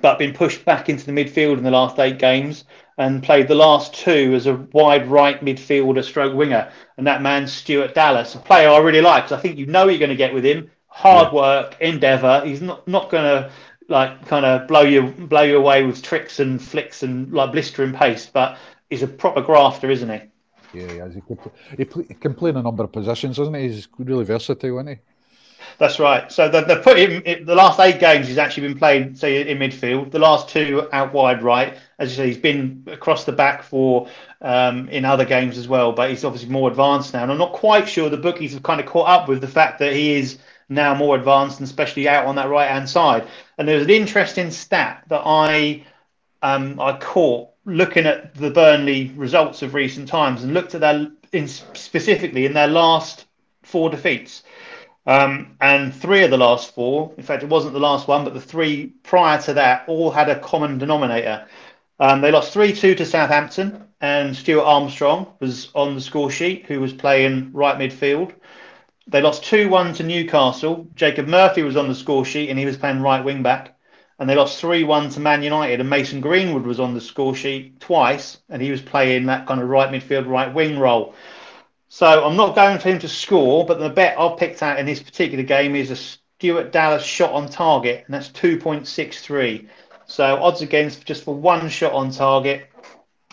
but been pushed back into the midfield in the last eight games and played the last two as a wide right midfielder stroke winger. And that man, Stuart Dallas, a player I really like because I think you know you're going to get with him. Hard work, endeavour. He's not, not going to like kind of blow you blow you away with tricks and flicks and like blistering pace, but he's a proper grafter, isn't he? Yeah, he, he, he can play in a number of positions, doesn't he? He's really versatile, isn't he? That's right. So they, they put him. The last eight games he's actually been playing, say, in midfield. The last two out wide right. As you say, he's been across the back for um, in other games as well. But he's obviously more advanced now, and I'm not quite sure the bookies have kind of caught up with the fact that he is now more advanced, and especially out on that right hand side. And there's an interesting stat that I um, I caught looking at the Burnley results of recent times and looked at their in specifically in their last four defeats. Um, and three of the last four, in fact, it wasn't the last one, but the three prior to that all had a common denominator. Um, they lost 3 2 to Southampton, and Stuart Armstrong was on the score sheet, who was playing right midfield. They lost 2 1 to Newcastle. Jacob Murphy was on the score sheet, and he was playing right wing back. And they lost 3 1 to Man United, and Mason Greenwood was on the score sheet twice, and he was playing that kind of right midfield, right wing role. So I'm not going for him to score, but the bet I've picked out in this particular game is a Stuart Dallas shot on target, and that's 2.63. So odds against just for one shot on target.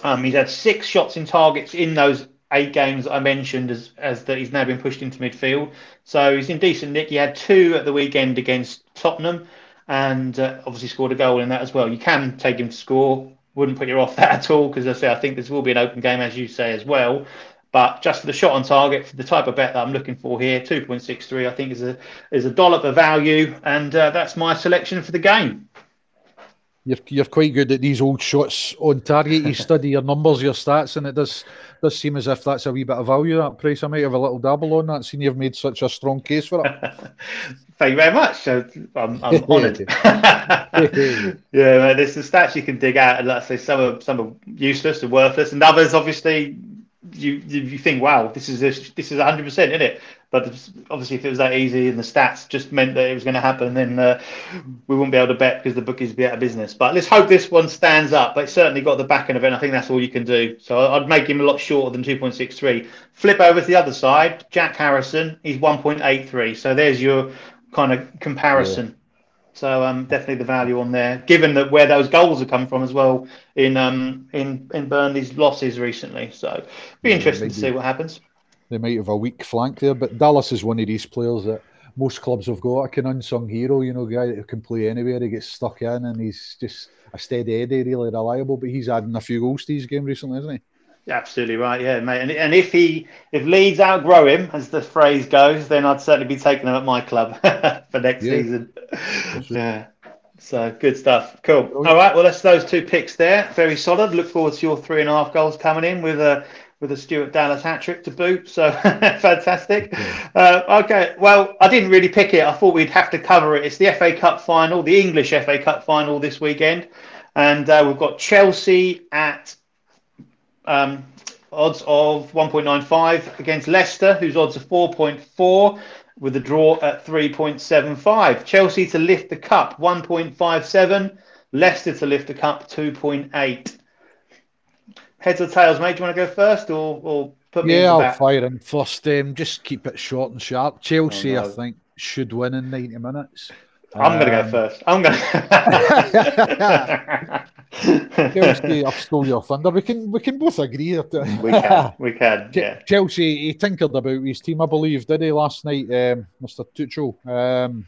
Um, he's had six shots in targets in those eight games that I mentioned as, as that he's now been pushed into midfield. So he's in decent nick. He had two at the weekend against Tottenham and uh, obviously scored a goal in that as well. You can take him to score. Wouldn't put you off that at all because I say I think this will be an open game as you say as well. But just for the shot on target, for the type of bet that I'm looking for here, 2.63, I think is a is a dollop of value, and uh, that's my selection for the game. You're, you're quite good at these old shots on target. You study your numbers, your stats, and it does does seem as if that's a wee bit of value. That price, I might have a little dabble on that. Seeing you've made such a strong case for it. Thank you very much. I'm, I'm honoured. yeah, man, there's the stats you can dig out, and let's say some are some are useless and worthless, and others obviously you you think, wow, this is this, this is 100 percent in it. But obviously, if it was that easy and the stats just meant that it was going to happen, then uh, we wouldn't be able to bet because the bookies would be out of business. But let's hope this one stands up. But it's certainly got the backing of it. I think that's all you can do. So I'd make him a lot shorter than 2.63. Flip over to the other side. Jack Harrison, he's 1.83. So there's your kind of comparison. Yeah. So um, definitely the value on there, given that where those goals have come from as well in um, in in Burnley's losses recently. So be interesting to see what happens. They might have a weak flank there, but Dallas is one of these players that most clubs have got like an unsung hero. You know, guy that can play anywhere. He gets stuck in, and he's just a steady Eddie, really reliable. But he's adding a few goals to his game recently, isn't he? Absolutely right, yeah, mate. And, and if he if Leeds outgrow him, as the phrase goes, then I'd certainly be taking him at my club for next yeah. season. yeah. So good stuff. Cool. All right. Well, that's those two picks there. Very solid. Look forward to your three and a half goals coming in with a with a Stuart Dallas hat trick to boot. So fantastic. Uh, okay. Well, I didn't really pick it. I thought we'd have to cover it. It's the FA Cup final, the English FA Cup final this weekend, and uh, we've got Chelsea at um, odds of 1.95 against Leicester, whose odds are 4.4 with a draw at 3.75. Chelsea to lift the cup 1.57. Leicester to lift the cup 2.8. Heads or tails, mate? Do you want to go first or, or put me Yeah, I'll fire in first. Um, just keep it short and sharp. Chelsea, oh, no. I think, should win in 90 minutes. I'm um, going to go first. I'm going to. Chelsea, I've stole your thunder. We can we can both agree that we can. We can. Yeah. Chelsea, he tinkered about his team, I believe, did he last night, um, Mr. Tuchel? Um,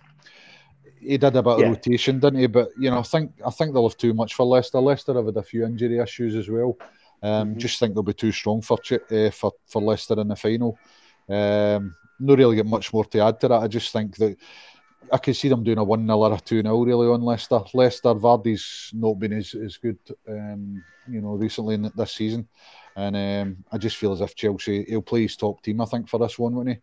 he did a bit yeah. rotation, didn't he? But you know, I think I think they'll have too much for Leicester. Leicester have had a few injury issues as well. Um, mm-hmm. Just think they'll be too strong for uh, for for Leicester in the final. Um, not really get much more to add to that. I just think that I can see them doing a 1 0 or a 2 0 really on Leicester. Leicester, Vardy's not been as, as good, um, you know, recently in this season. And um, I just feel as if Chelsea, he'll play his top team, I think, for this one, won't he?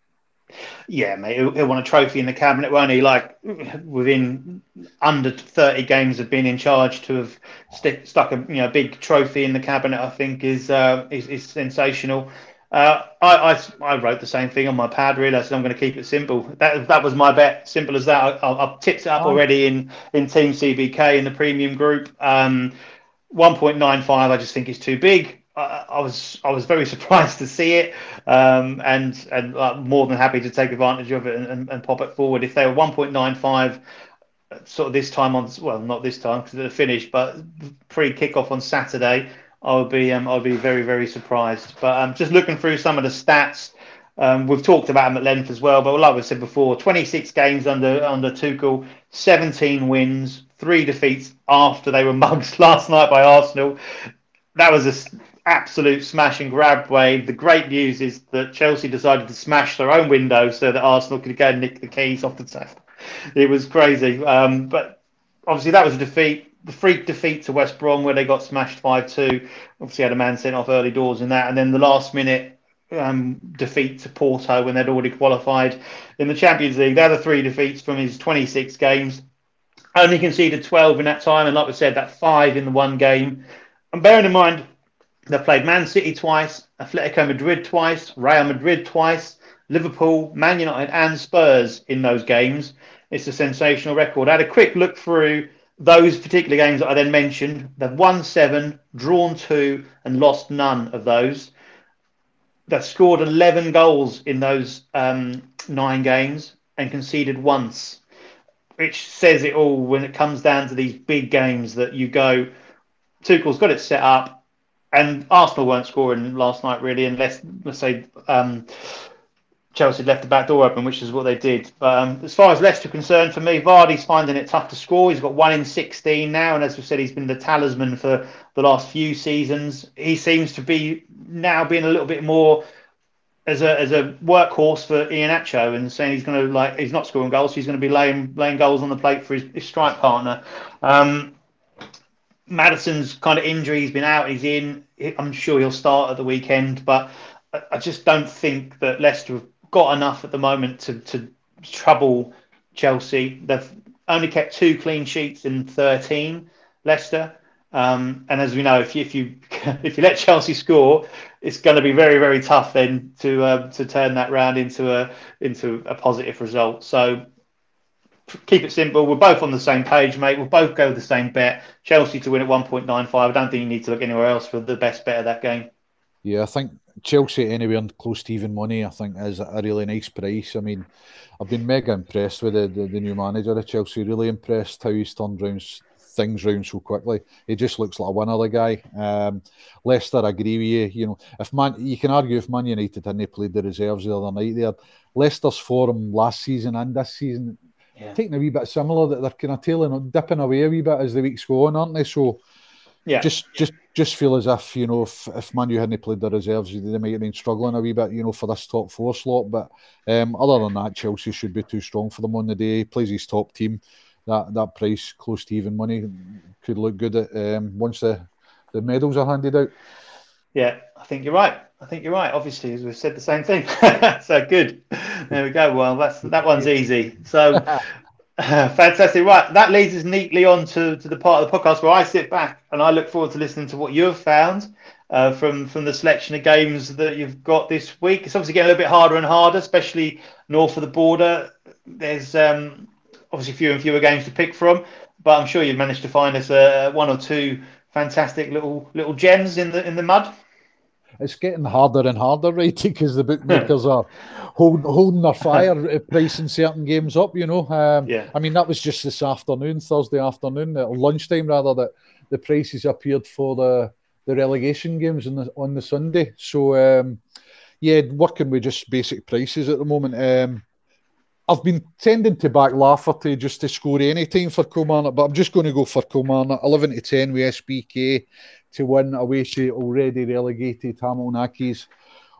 Yeah, mate, he'll, he'll, want a trophy in the cabinet, won't he? Like within under thirty games of being in charge, to have stick, stuck a you know big trophy in the cabinet, I think is uh, is, is sensational. Uh, I, I, I wrote the same thing on my pad. Said I'm going to keep it simple. That that was my bet. Simple as that. I, have tipped it up oh. already in in Team CBK in the premium group. Um, 1.95. I just think is too big. I, I, was I was very surprised to see it, um, and and uh, more than happy to take advantage of it and, and, and pop it forward. If they were 1.95 sort of this time on well not this time because they're finished but pre kickoff on Saturday I would be um, I would be very very surprised. But um, just looking through some of the stats, um, we've talked about them at length as well. But like I said before, 26 games under under Tuchel, 17 wins, three defeats after they were mugged last night by Arsenal. That was an absolute smash and grab wave. The great news is that Chelsea decided to smash their own window so that Arsenal could go and nick the keys off the table. It was crazy. Um, but obviously that was a defeat the freak defeat to West Brom where they got smashed 5 2. Obviously, had a man sent off early doors in that. And then the last minute um, defeat to Porto when they'd already qualified in the Champions League. They're the three defeats from his 26 games. Only conceded 12 in that time. And like we said, that five in the one game. And bearing in mind, they've played Man City twice, Atletico Madrid twice, Real Madrid twice, Liverpool, Man United, and Spurs in those games. It's a sensational record. I had a quick look through those particular games that I then mentioned, they've won seven, drawn two, and lost none of those. They've scored 11 goals in those um, nine games and conceded once, which says it all when it comes down to these big games that you go, Tuchel's got it set up, and Arsenal weren't scoring last night really, unless, let's say, um, Chelsea left the back door open, which is what they did. But um, as far as Leicester concerned, for me, Vardy's finding it tough to score. He's got one in 16 now, and as we said, he's been the talisman for the last few seasons. He seems to be now being a little bit more as a as a workhorse for Iheanacho and saying he's going to like he's not scoring goals, so he's going to be laying laying goals on the plate for his, his strike partner. Um, Maddison's kind of injury, he's been out, he's in. I'm sure he'll start at the weekend, but I just don't think that Leicester have got enough at the moment to, to trouble Chelsea. They've only kept two clean sheets in 13, Leicester. Um, and as we know, if you, if you if you let Chelsea score, it's going to be very very tough then to uh, to turn that round into a into a positive result. So keep it simple. We're both on the same page, mate. We'll both go with the same bet. Chelsea to win at 1.95. I don't think you need to look anywhere else for the best bet of that game. Yeah, I think Chelsea anywhere close to even money, I think, is a really nice price. I mean, I've been mega impressed with the, the, the new manager of Chelsea. Really impressed how he's turned around things round so quickly. He just looks like a winner, the guy. Um, Leicester, I agree with you. You know, if Man, you can argue if Man United hadn't played the reserves the other night there, Leicester's form last season and this season yeah. taking a wee bit similar. That they're kind of tailing, dipping away a wee bit as the weeks go on, aren't they? So yeah, just just just feel as if you know if if Manu hadn't played the reserves, they might have been struggling a wee bit, you know, for this top four slot. But um, other than that, Chelsea should be too strong for them on the day. He plays his top team. that that price close to even money could look good at um, once the the medals are handed out. Yeah, I think you're right. I think you're right. Obviously, as we've said the same thing. so good. There we go. Well, that's that one's easy. So fantastic. Right, that leads us neatly on to, to the part of the podcast where I sit back and I look forward to listening to what you have found uh, from from the selection of games that you've got this week. It's obviously getting a little bit harder and harder, especially north of the border. There's um, obviously fewer and fewer games to pick from, but I'm sure you've managed to find us uh, one or two fantastic little little gems in the in the mud it's getting harder and harder, right? Because the bookmakers are holding, holding their fire, pricing certain games up. You know, um, yeah. I mean that was just this afternoon, Thursday afternoon, at lunchtime rather, that the prices appeared for the the relegation games on the on the Sunday. So um, yeah, working with just basic prices at the moment. Um, I've been tending to back Lafferty just to score any time for Kilmarnock, but I'm just going to go for Kilmarnock 11 to 10 with SBK to win away to already relegated Hamilton Accies.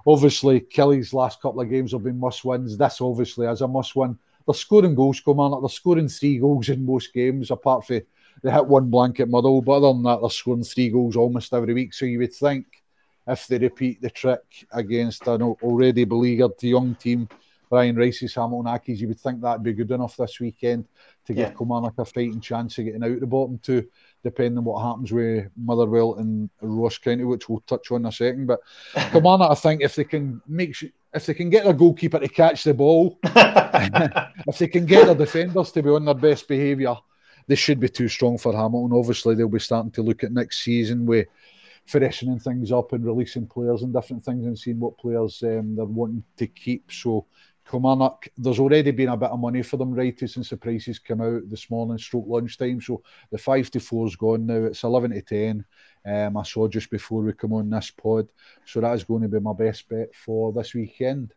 Obviously, Killie's last couple of games have been must wins. This obviously is a must win. They're scoring goals, Kilmarnock. They're scoring three goals in most games, apart from they hit one blanket muddle. But other than that, they're scoring three goals almost every week. So you would think if they repeat the trick against an already beleaguered young team, Brian Rice's Hamilton Accies, you would think that'd be good enough this weekend to give yeah. Kilmarnock a fighting chance of getting out of the bottom two depending on what happens with Motherwell and Ross County, which we'll touch on in a second. But Kilmarnock, I think if they can make if they can get their goalkeeper to catch the ball, if they can get their defenders to be on their best behaviour, they should be too strong for Hamilton. Obviously, they'll be starting to look at next season with freshening things up and releasing players and different things and seeing what players um, they're wanting to keep. So Kilmarnock, there's already been a bit of money for them, righty, since the prices came out this morning, stroke lunchtime. So the five to four is gone now. It's eleven to ten. Um, I saw just before we come on this pod. So that is going to be my best bet for this weekend.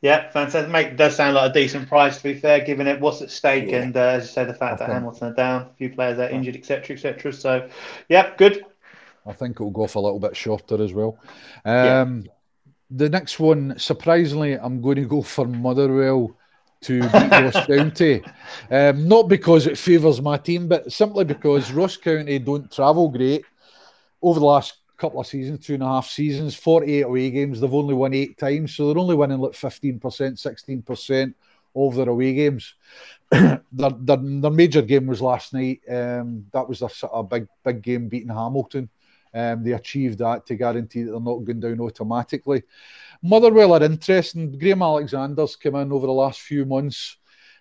Yeah, fantastic. Mate, does sound like a decent price to be fair, given it what's at stake, yeah. and uh, as you say, the fact I that think, Hamilton are down, a few players are injured, etc., etc. So, yeah, good. I think it'll go off a little bit shorter as well. Um, yeah the next one, surprisingly, I'm going to go for Motherwell to beat Ross County. Um, not because it favours my team, but simply because Ross County don't travel great. Over the last couple of seasons, two and a half seasons, 48 away games, they've only won eight times. So they're only winning like 15%, 16% of their away games. their, their, their, major game was last night. Um, that was a sort of big, big game beating Hamilton. Um, they achieved that to guarantee that they're not going down automatically. Motherwell are interesting. Graham Alexander's come in over the last few months.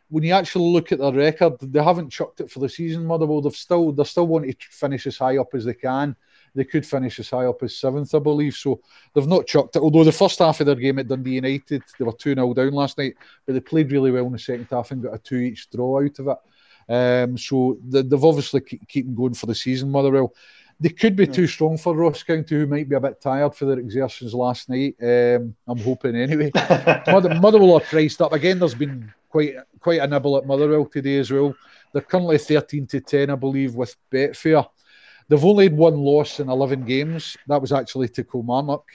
When you actually look at their record, they haven't chucked it for the season. Motherwell, they've still they still want to finish as high up as they can. They could finish as high up as seventh, I believe. So they've not chucked it. Although the first half of their game at Dundee United, they were 2 0 down last night, but they played really well in the second half and got a two each draw out of it. Um, so they've obviously keep, keep going for the season, Motherwell. They could be too strong for Ross County, who might be a bit tired for their exertions last night. Um, I'm hoping anyway. Mother, Motherwell are priced up again. There's been quite quite a nibble at Motherwell today as well. They're currently 13 to 10, I believe, with Betfair. They've only had one loss in 11 games. That was actually to Kilmarnock.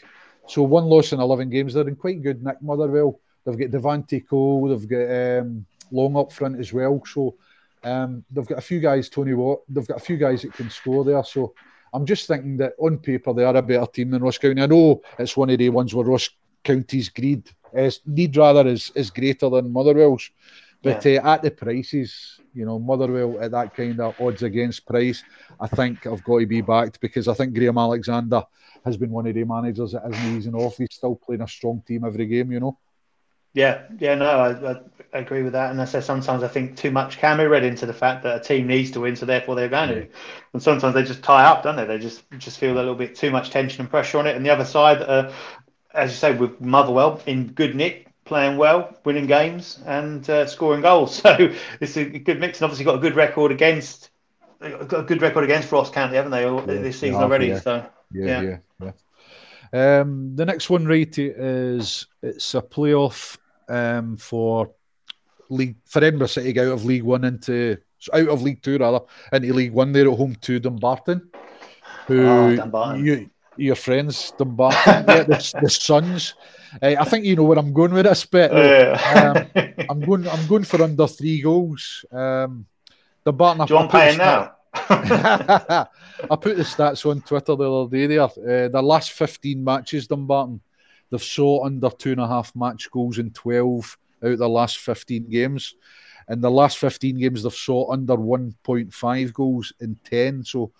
So one loss in 11 games. They're in quite good nick, Motherwell. They've got Devante Cole. They've got um, Long up front as well. So um, they've got a few guys, Tony Watt. They've got a few guys that can score there. So I'm just thinking that on paper they are a better team than Ross County. I know it's one of the ones where Ross County's greed, is, need rather, is, is greater than Motherwell's. But yeah. uh, at the prices, you know, Motherwell at that kind of odds against price, I think I've got to be backed because I think Graham Alexander has been one of the managers that isn't easing off. He's still playing a strong team every game, you know. Yeah, yeah, no, I, I, agree with that. And I say sometimes I think too much can be read into the fact that a team needs to win, so therefore they're going to. And sometimes they just tie up, don't they? They just just feel a little bit too much tension and pressure on it. And the other side, uh, as you say, with Motherwell in good nick, playing well, winning games, and uh, scoring goals. So it's a good mix. And obviously got a good record against got a good record against Ross County, haven't they, yeah, this season already? Yeah. So yeah, yeah. yeah. Um, the next one, right, is it's a playoff um, for league for Edinburgh City out of League One into out of League Two rather into League One. They're at home to Dumbarton, who oh, Dumbarton. you your friends Dumbarton, yeah, the, the Suns. Uh, I think you know where I'm going with this bit. Um, I'm going. I'm going for under three goals. Um, Dumbarton. Do you want paying now? I put the stats on Twitter the other day. There, uh, the last fifteen matches, Dumbarton, they've saw under two and a half match goals in twelve out of the last fifteen games. In the last fifteen games, they've saw under one point five goals in ten. So,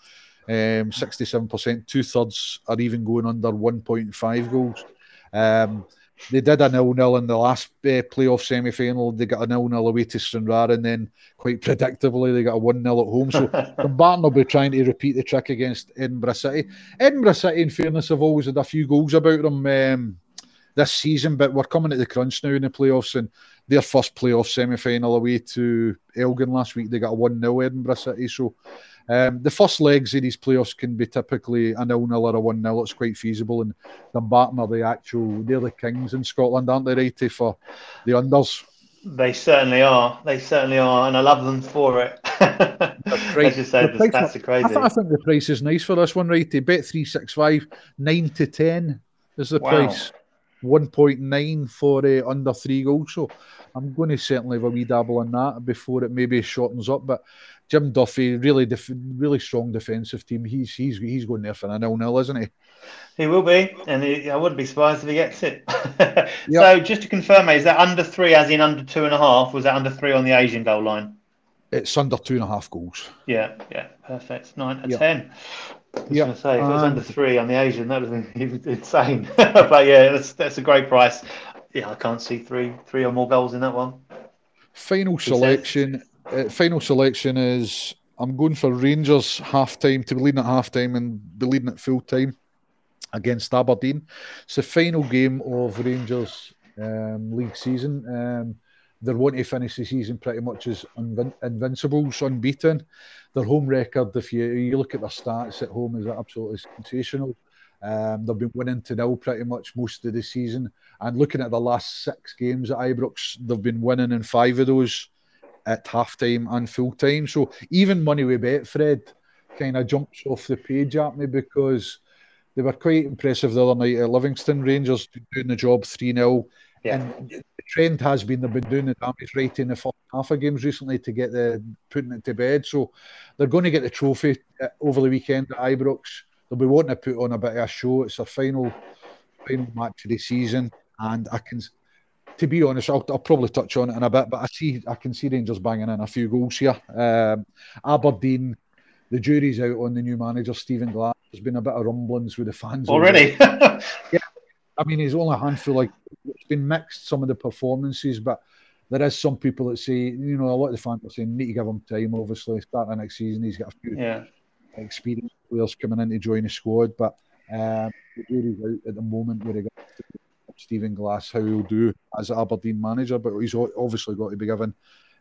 um, sixty-seven percent, two thirds are even going under one point five goals. Um, they did a nil nil in the last uh, playoff semi final. They got a nil nil away to Stranraer, and then quite predictably they got a one 0 at home. So Dumbarton will be trying to repeat the trick against Edinburgh City. Edinburgh City, in fairness, have always had a few goals about them um, this season, but we're coming at the crunch now in the playoffs, and their first playoff semi final away to Elgin last week, they got a one 0 Edinburgh City. So. Um, the first legs of these playoffs can be typically a nil nil or a one 0 It's quite feasible, and Dumbarton are the actual they're the kings in Scotland, aren't they, Righty, for the unders? They certainly are. They certainly are, and I love them for it. As you said, the, the stats are crazy. I, th- I, think the price is nice for this one, Righty. Bet three six five nine to ten is the wow. price. 1.9 for uh, under three goals. So I'm going to certainly have a wee dabble on that before it maybe shortens up. But Jim Duffy, really, def- really strong defensive team. He's he's he's going there for a nil nil, isn't he? He will be, and he, I wouldn't be surprised if he gets it. yep. So just to confirm, is that under three, as in under two and a half? Was that under three on the Asian goal line? It's under two and a half goals. Yeah, yeah, perfect. Nine to yep. ten. Yeah, say if it was under three on the Asian, that would have been insane. but yeah, that's that's a great price. Yeah, I can't see three three or more goals in that one. Final selection uh, final selection is I'm going for Rangers half time to be leading at half time and be leading at full time against Aberdeen. It's the final game of Rangers um, league season. Um, they're wanting to finish the season pretty much as invin- invincibles, unbeaten. Their home record, if you, you look at their stats at home, is absolutely sensational. Um, they've been winning to nil pretty much most of the season. And looking at the last six games at Ibrox, they've been winning in five of those at half time and full time. So even money we Betfred, kind of jumps off the page at me because they were quite impressive the other night at Livingston. Rangers doing the job 3 0. Yeah. And the trend has been they've been doing the damage right in the first half of games recently to get the putting it to bed. So they're going to get the trophy uh, over the weekend at Ibrox. They'll be wanting to put on a bit of a show. It's a final final match of the season, and I can to be honest, I'll, I'll, probably touch on it in a bit, but I see I can see Rangers banging in a few goals here. Um, Aberdeen, the jury's out on the new manager Stephen Glass. There's been a bit of rumblings with the fans already. yeah, I mean he's only a handful. Like it's been mixed some of the performances, but there is some people that say you know a lot of the fans are saying need to give him time. Obviously, start the next season, he's got a few yeah. experienced players coming in to join the squad, but um, the jury's out at the moment with regards to Stephen Glass how he'll do as Aberdeen manager, but he's obviously got to be given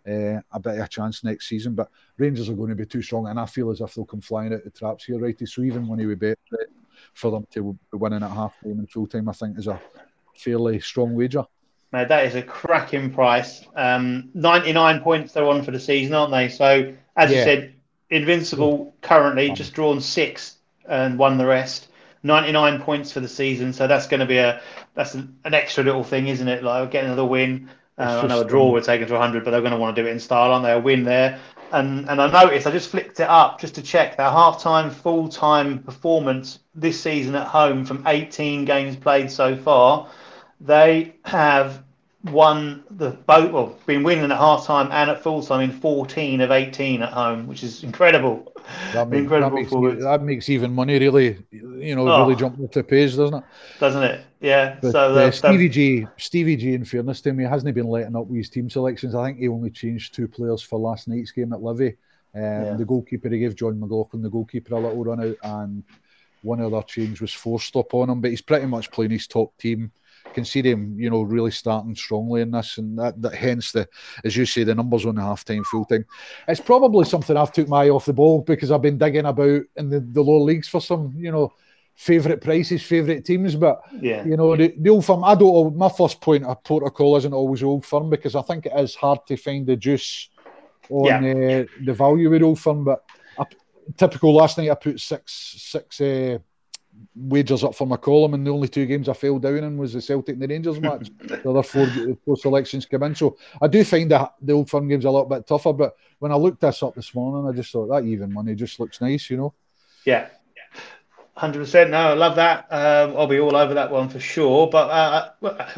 uh, a bit of a chance next season. But Rangers are going to be too strong, and I feel as if they'll come flying out the traps here, righty. So even when he would bet for them to be winning at half time and full time, I think is a fairly strong wager. Now that is a cracking price. Um, Ninety-nine points they're on for the season, aren't they? So as yeah. you said, Invincible currently just drawn six and won the rest. 99 points for the season, so that's going to be a that's an, an extra little thing, isn't it? Like get another win. Uh, I know a draw would take them to 100, but they're going to want to do it in style, aren't they? A win there, and and I noticed I just flicked it up just to check their half-time, full-time performance this season at home from 18 games played so far. They have won the boat, well been winning at half time and at full time in 14 of 18 at home which is incredible. That, makes, incredible that, makes, that makes even money really. You know oh, really jump off the page doesn't it? Doesn't it? Yeah. But, so uh, Stevie G Stevie G in fairness to me hasn't been letting up with his team selections. I think he only changed two players for last night's game at Livy. Um, yeah. the goalkeeper he gave Jon McLaughlin the goalkeeper a little run out and one other change was forced up on him but he's pretty much playing his top team can see them, you know, really starting strongly in this, and that, that hence the, as you say, the numbers on the half time, full time. It's probably something I've took my eye off the ball because I've been digging about in the, the lower leagues for some, you know, favourite prices, favourite teams. But yeah, you know, the, the old firm. I don't. My first point of protocol isn't always old firm because I think it is hard to find the juice on yeah. uh, the value with old firm. But I, typical last night, I put six six. Uh, wagers up for my column, and the only two games I fell down in was the Celtic and the Rangers match. the other four, four selections come in. So I do find that the old firm games a little bit tougher. But when I looked this up this morning, I just thought that even money just looks nice, you know. Yeah, Hundred percent. No, I love that. Um, I'll be all over that one for sure. But uh,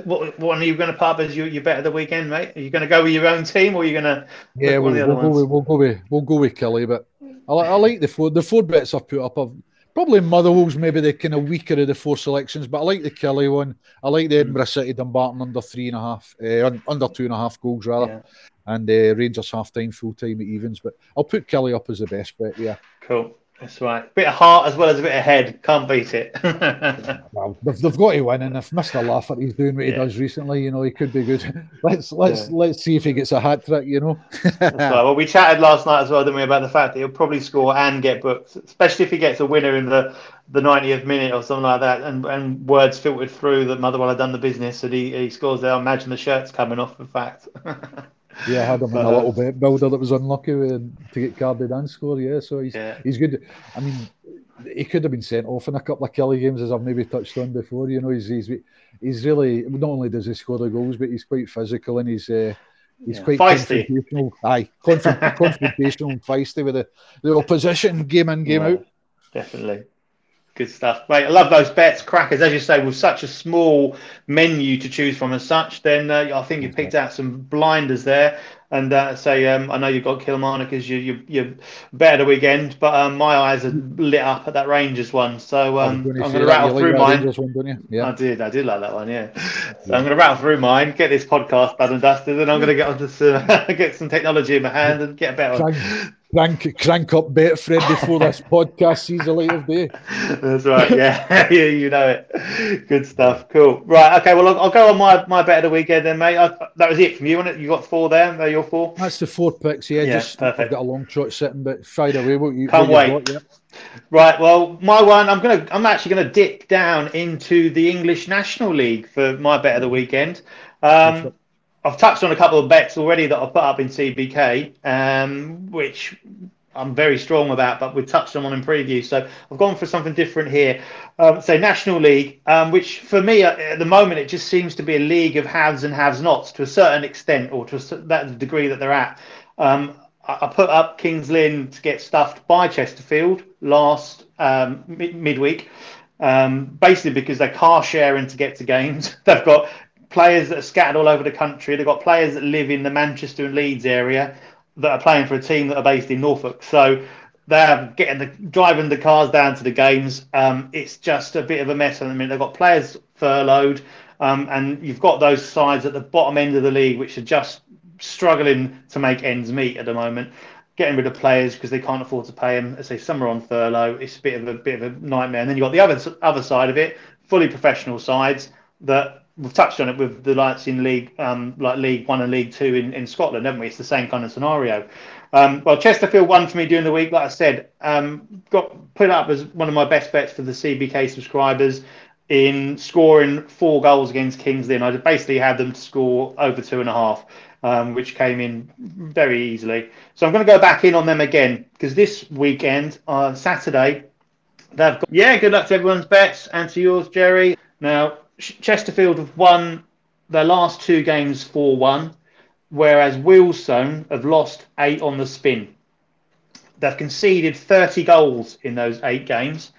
what, what are you going to pub as you you bet the weekend, mate? Are you going to go with your own team, or are you going to? Yeah, we'll, we'll go with, we'll go with we'll go with Killie. But I, I like the four the four bets I've put up. I've, probably Motherwell's maybe the kind of weaker of the four selections, but I like the Killie one. I like the Edinburgh City Dumbarton under three and a half, uh, under two and a half goals rather, yeah. and uh, Rangers half time, full time at evens. But I'll put Killie up as the best bet. Yeah. Cool. That's right. Bit of heart as well as a bit of head. Can't beat it. well, they've, they've, got to win, and if Mister Laffert he's doing what he does recently, you know, he could be good. Let's let's yeah. let's see if he gets a hat trick. You know. Right. Well, we chatted last night as well, didn't we, about the fact that he'll probably score and get booked, especially if he gets a winner in the the 90th minute or something like that, and, and words filtered through that Motherwell had done the business, and he, he scores there. Imagine the shirt's coming off. In fact. Yeah, I had him in a little bit builder that was unlucky to get carded and score. Yeah, so he's yeah. he's good. I mean, he could have been sent off in a couple of Killie games, as I've maybe touched on before. You know, he's he's he's really not only does he score the goals, but he's quite physical and he's. Uh, He's yeah. quite feisty. confrontational. Aye, confrontational and feisty with the, the opposition game in, game yeah, out. Definitely. Good stuff, mate. I love those bets, crackers. As you say, with such a small menu to choose from, as such, then uh, I think you picked out some blinders there. And uh, say, um, I know you've got Kilmarnock as you you you better the weekend, but um, my eyes are lit up at that Rangers one. So um, I'm going to rattle through mine. One, yeah. I did, I did like that one. Yeah. So I'm going to rattle through mine, get this podcast done and dusted, and I'm going to get onto some, get some technology in my hand and get a better one crank crank up Betfred before this podcast sees the light of day. That's right. Yeah, yeah, you know it. Good stuff. Cool. Right. Okay. Well, I'll, I'll go on my, my bet of the weekend then, mate. I, that was it from you, wasn't it? You got four there. They're your four. That's the four picks. Yeah. yeah just perfect. I've got a long trot sitting, but Friday away. What you can't wait. Got, yeah. Right. Well, my one. I'm gonna. I'm actually gonna dip down into the English National League for my bet of the weekend. Um, I've touched on a couple of bets already that I've put up in CBK, um, which I'm very strong about, but we've touched on them in preview. So I've gone for something different here. Um, so National League, um, which for me at, the moment it just seems to be a league of haves and have-nots to a certain extent, or to that degree that they're at. Um, I, I, put up Kings Lynn to get stuffed by Chesterfield last um, mid- midweek. Um, basically because they're car sharing to get to games. They've got players that are scattered all over the country. They've got players that live in the Manchester and Leeds area that are playing for a team that are based in Norfolk. So they're getting the driving the cars down to the games. Um, it's just a bit of a mess. I mean, they've got players furloughed, um, and you've got those sides at the bottom end of the league which are just struggling to make ends meet at the moment. Getting rid of players because they can't afford to pay them. I say some are on furlough. It's a bit of a bit of a nightmare. And then you've got the other other side of it, fully professional sides that we've touched on it with the lights in League, um, like League One and League Two in, in Scotland, haven't we? It's the same kind of scenario. Um, well, Chesterfield won for me during the week, like I said. Um, got put up as one of my best bets for the CBK subscribers in scoring four goals against Kings Lynn. I basically had them to score over two and a half, um, which came in very easily. So I'm going to go back in on them again because this weekend, uh, Saturday, they've got. Yeah, good luck to everyone's bets and to yours, Jerry. Now, Chesterfield have won their last two games 4 1, whereas Wealdstone have lost eight on the spin. They've conceded 30 goals in those eight games,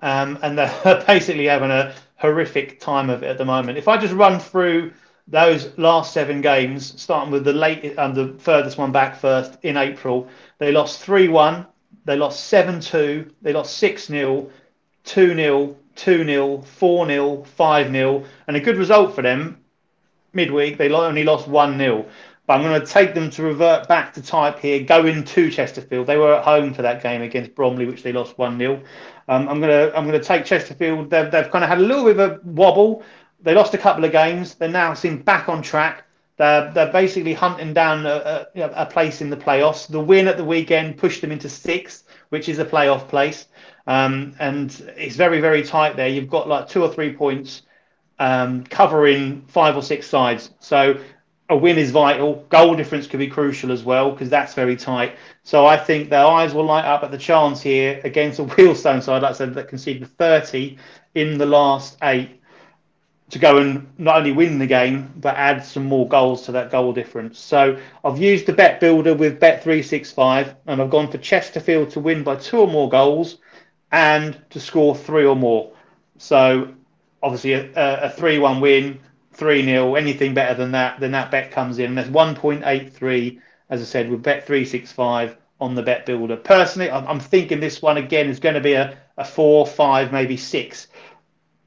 um, and they're basically having a horrific time of it at the moment. If I just run through those last seven games, starting with the late and uh, the furthest one back first in April, they lost 3 1, they lost 7 2, they lost 6 0, 2 0, 2 0, 4 0, 5 0, and a good result for them midweek. They only lost 1 0. But I'm going to take them to revert back to type here, going to Chesterfield. They were at home for that game against Bromley, which they lost 1 0. Um, I'm going to I'm going to take Chesterfield. They've, they've kind of had a little bit of a wobble. They lost a couple of games. They now seem back on track. They're, they're basically hunting down a, a, a place in the playoffs. The win at the weekend pushed them into sixth, which is a playoff place. Um, and it's very, very tight there. You've got like two or three points um, covering five or six sides. So a win is vital. Goal difference could be crucial as well because that's very tight. So I think their eyes will light up at the chance here against a Wealdstone side, like I said, that conceded 30 in the last eight to go and not only win the game but add some more goals to that goal difference. So I've used the bet builder with bet 365 and I've gone for Chesterfield to win by two or more goals and to score three or more. So obviously a, a 3 1 win, 3 0, anything better than that, then that bet comes in. That's 1.83, as I said, with bet 365 on the bet builder. Personally, I'm, I'm thinking this one again is going to be a, a 4, 5, maybe 6.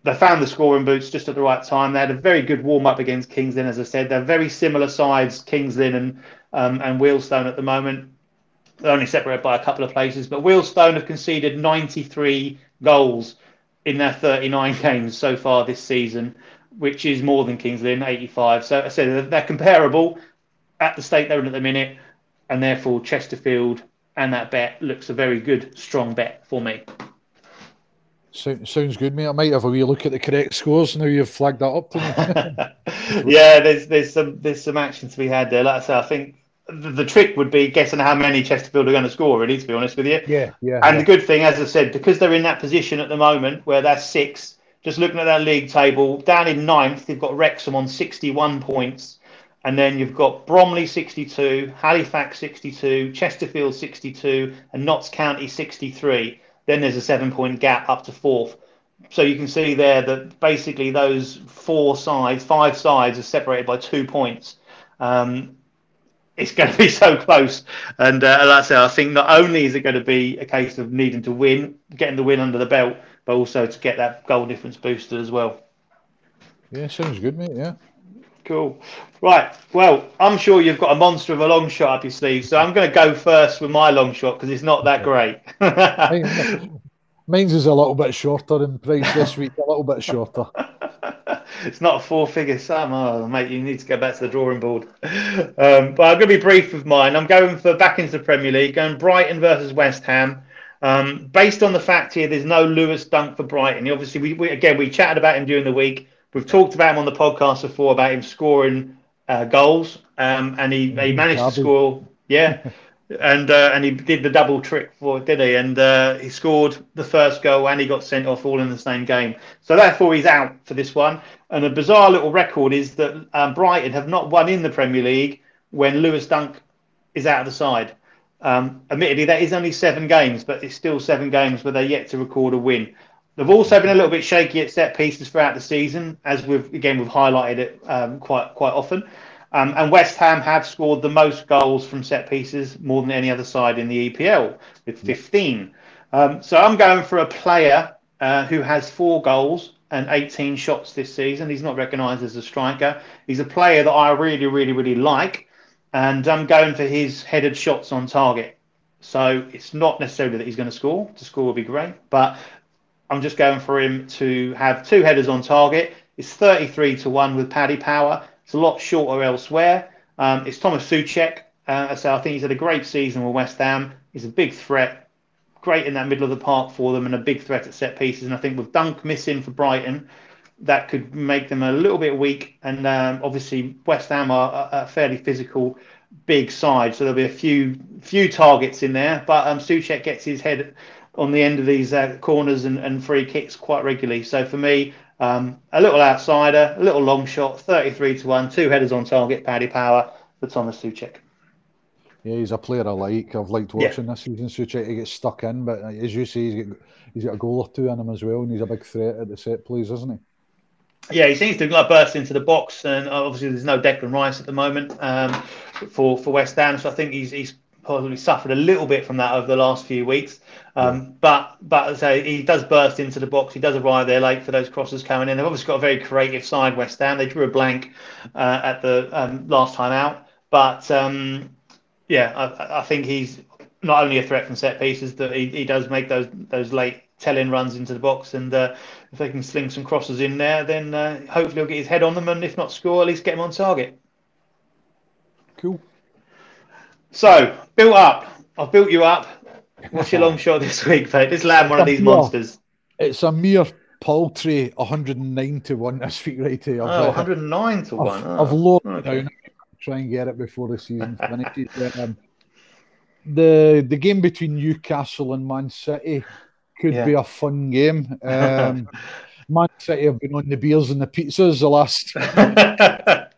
They found the scoring boots just at the right time. They had a very good warm up against Kings Lynn, as I said. They're very similar sides, Kings Lynn and, um, and Wealdstone at the moment. Only separated by a couple of places, but Wealdstone have conceded 93 goals in their 39 games so far this season, which is more than Kings Lynn, 85. So I said they're comparable at the state they're in at the minute, and therefore Chesterfield and that bet looks a very good, strong bet for me. So, sounds good, mate. I might have a wee look at the correct scores now you've flagged that up yeah, there's there's some there's some action to be had there. Like I say, I think the, the, trick would be guessing how many Chesterfield are going to score, really, to be honest with you. Yeah, yeah. And yeah. the good thing, as I said, because they're in that position at the moment where they're six, just looking at that league table, down in ninth, you've got Wrexham on 61 points. And then you've got Bromley 62, Halifax 62, Chesterfield 62, and Notts County 63. Then there's a seven point gap up to fourth. So you can see there that basically those four sides, five sides, are separated by two points. Um, it's going to be so close. And uh, like I say, I think not only is it going to be a case of needing to win, getting the win under the belt, but also to get that goal difference boosted as well. Yeah, sounds good, mate. Yeah. Cool. Right. Well, I'm sure you've got a monster of a long shot up your sleeve, so I'm going to go first with my long shot because it's not that great. Mine's is a little bit shorter in price this week, a little bit shorter. it's not a four figure sum. Oh, mate, you need to go back to the drawing board. Um, but I'm going to be brief with mine. I'm going for back into the Premier League, going Brighton versus West Ham. Um, based on the fact here, there's no Lewis Dunk for Brighton. Obviously, we, we, again we chatted about him during the week. We've talked about him on the podcast before about him scoring uh, goals, um, and he, he managed to score. Yeah, and uh, and he did the double trick for did he? And uh, he scored the first goal and he got sent off all in the same game. So therefore, he's out for this one. And a bizarre little record is that um, Brighton have not won in the Premier League when Lewis Dunk is out of the side. Um, admittedly, that is only seven games, but it's still seven games where they're yet to record a win. They've also been a little bit shaky at set pieces throughout the season, as we've again we've highlighted it um, quite quite often. Um, and West Ham have scored the most goals from set pieces, more than any other side in the EPL, with 15. Um, so I'm going for a player uh, who has four goals and 18 shots this season. He's not recognised as a striker. He's a player that I really, really, really like. And I'm going for his headed shots on target. So it's not necessarily that he's going to score. To score would be great. But I'm just going for him to have two headers on target. It's 33 to 1 with Paddy Power. It's a lot shorter elsewhere. Um, it's Thomas Soucek. Uh, so I think he's had a great season with West Ham. He's a big threat, great in that middle of the park for them, and a big threat at set pieces. And I think with Dunk missing for Brighton, that could make them a little bit weak. And um, obviously, West Ham are a, fairly physical, big side, so there'll be a few few targets in there. But um, Soucek gets his head on the end of these uh, corners and, and free kicks quite regularly. So for me, um, a little outsider, a little long shot, 33 to 1, two headers on target, Paddy Power for Thomas Soucek. Yeah, he's a player I like. I've liked watching yeah. this season. Soucek he gets stuck in, but as you say, he's got, he's got a goal or two in him as well, and he's a big threat at the set plays, isn't he? Yeah, he seems to like burst into the box, and obviously there's no Declan Rice at the moment um, for for West Ham, so I think he's he's probably suffered a little bit from that over the last few weeks. Um, but but so he does burst into the box. He does arrive there late for those crosses coming in. They've obviously got a very creative side, West Ham. They drew a blank uh, at the um, last time out, but um, yeah, I, I, think he's not only a threat from set pieces, that he, he does make those those late telling runs into the box. And uh, if they can sling some crosses in there, then uh, hopefully he'll get his head on them, and if not score, at least get him on target. Cool. So built up. I've built you up. What's your long shot this week, mate? Just land one of these monsters. It's a mere paltry 109 to 1 this week, right here. oh, 109 to 1. I've, oh, I've lowered okay. down try and get it before the season finishes. um, the the game between Newcastle and Man City could yeah. be a fun game. Um, Man City have been on the beers and the pizzas the last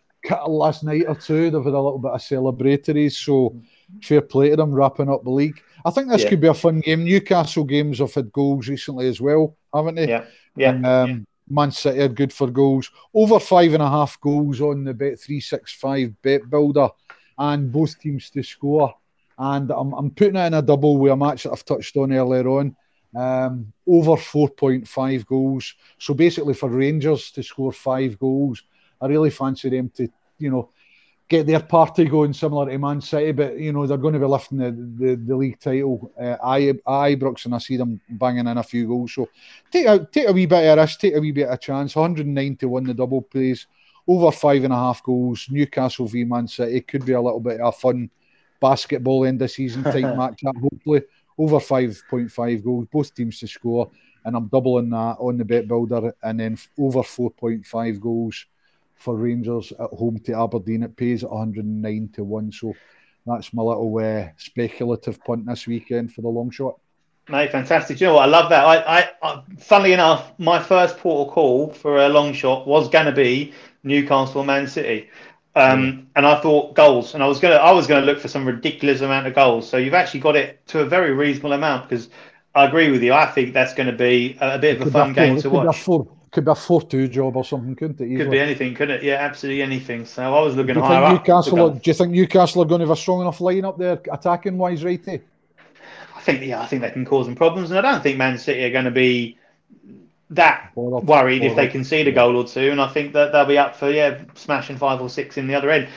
last night or two. They've had a little bit of celebratory, so fair play to them wrapping up the league. I think this yeah. could be a fun game. Newcastle games have had goals recently as well, haven't they? Yeah, yeah. And, um, yeah. Man City are good for goals. Over five and a half goals on the bet three six five bet builder, and both teams to score. And I'm, I'm putting it in a double with a match that I've touched on earlier on. Um, over 4.5 goals. So basically, for Rangers to score five goals, I really fancy them to, you know, get their party going similar to Man City, but you know they're going to be lifting the, the, the league title. Uh, I Ibrox and I see them banging in a few goals. So take a take a wee bit of risk, take a wee bit of chance. 109 to win the double plays, over five and a half goals. Newcastle v Man City could be a little bit of a fun basketball end of season type match. Hopefully over 5.5 goals, both teams to score, and I'm doubling that on the bet builder, and then over 4.5 goals for Rangers at home to Aberdeen. It pays at 109 to 1. So that's my little uh, speculative punt this weekend for the long shot. Mate, fantastic. you know what? I love that. I, I, I funnily enough, my first portal call for a long shot was going to be Newcastle Man City. Um, and I thought goals, and I was gonna I was gonna look for some ridiculous amount of goals. So you've actually got it to a very reasonable amount because I agree with you. I think that's going to be a, a bit of a fun game to watch. Could be a four-two job or something, couldn't it? Easily? Could be anything, couldn't it? Yeah, absolutely anything. So I was looking do higher Newcastle, Do you think Newcastle are going to have a strong enough lineup there, attacking wise, right? I think yeah, I think they can cause them problems, and I don't think Man City are going to be that worried if they concede a goal or two, and I think that they'll be up for yeah, smashing five or six in the other end.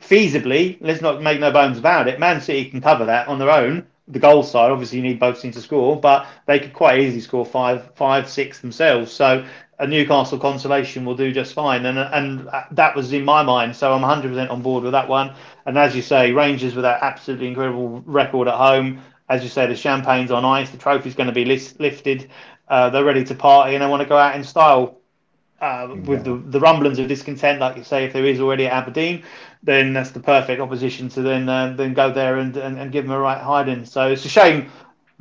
Feasibly, let's not make no bones about it. Man City can cover that on their own. The goal side, obviously, you need both teams to score, but they could quite easily score five, five, six themselves. So a Newcastle consolation will do just fine, and and that was in my mind. So I'm 100% on board with that one. And as you say, Rangers with that absolutely incredible record at home. As you say, the champagne's on ice, the trophy's going to be lifted. Uh, they're ready to party and they want to go out in style. Uh, with the, the rumblings of discontent, like you say, if there is already at Aberdeen, then that's the perfect opposition to then uh, then go there and, and, and, give them a right hiding. So it's a shame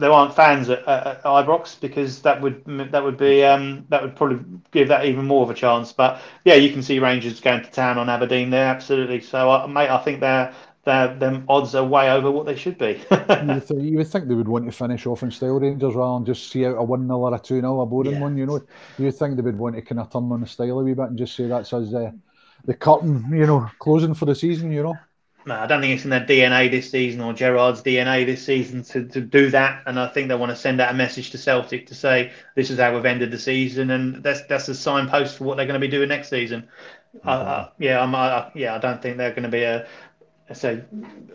there aren't fans at, at, at Ibrox because that would that would be um, that would probably give that even more of a chance. But yeah, you can see Rangers going to town on Aberdeen there, absolutely. So uh, mate, I think they're their them odds are way over what they should be. you, would you, would think they would want to finish off in style Rangers rather than just see out a 1 0 or a 2 0, a boring yeah. one, you know. You would think they would want to kind of turn on the style a wee bit and just say that's as uh, the curtain, you know, closing for the season, you know. No, I don't think it's in their DNA this season or Gerrard's DNA this season to, to do that. And I think they want to send out a message to Celtic to say this is how we've ended the season, and that's that's a signpost for what they're going to be doing next season. Mm-hmm. Uh, yeah, I'm, I, yeah, I don't think they're going to be a say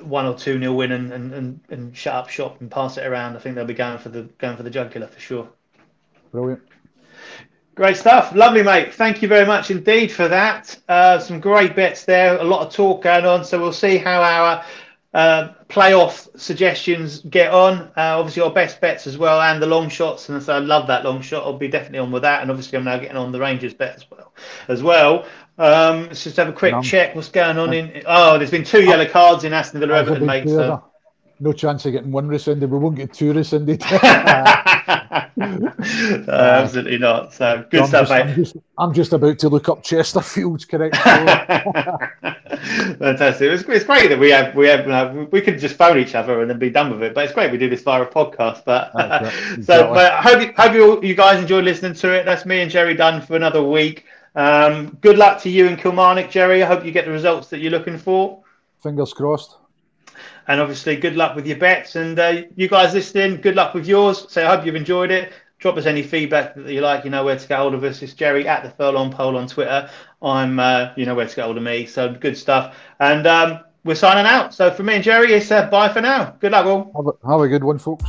one or two nil win and, and, and, and shut up shop and pass it around. I think they'll be going for the going for the jugular for sure. Brilliant. Great stuff. Lovely, mate. Thank you very much indeed for that. Uh, some great bets there. A lot of talk going on. So we'll see how our uh, playoff suggestions get on. Uh, obviously, our best bets as well, and the long shots. And so I love that long shot. I'll be definitely on with that. And obviously, I'm now getting on the Rangers bet as well. As well. Um, let's just have a quick check. What's going on in? Oh, there's been two yellow cards in Aston Villa Everton, mate. So. No chance of getting one rescinded. We won't get two rescinded. uh, absolutely not. So good I'm stuff, just, mate. I'm just, I'm just, about to look up Chesterfield's correct. Fantastic. It's, it's, great that we have we have uh, we could just phone each other and then be done with it. But it's great we do this via a podcast. But exactly. so, but I hope you, hope you, you guys enjoy listening to it. That's me and Jerry done for another week. Um, good luck to you and Kilmarnock, Jerry. I hope you get the results that you're looking for. Fingers crossed. And obviously, good luck with your bets. And uh, you guys listening, good luck with yours. So I hope you've enjoyed it. Drop us any feedback that you like. You know where to get hold of us. It's Jerry at the Furlong Pole on Twitter. I'm, uh, you know where to get hold of me. So good stuff. And um, we're signing out. So for me and Jerry, it's uh, bye for now. Good luck, all. Have a, have a good one, folks.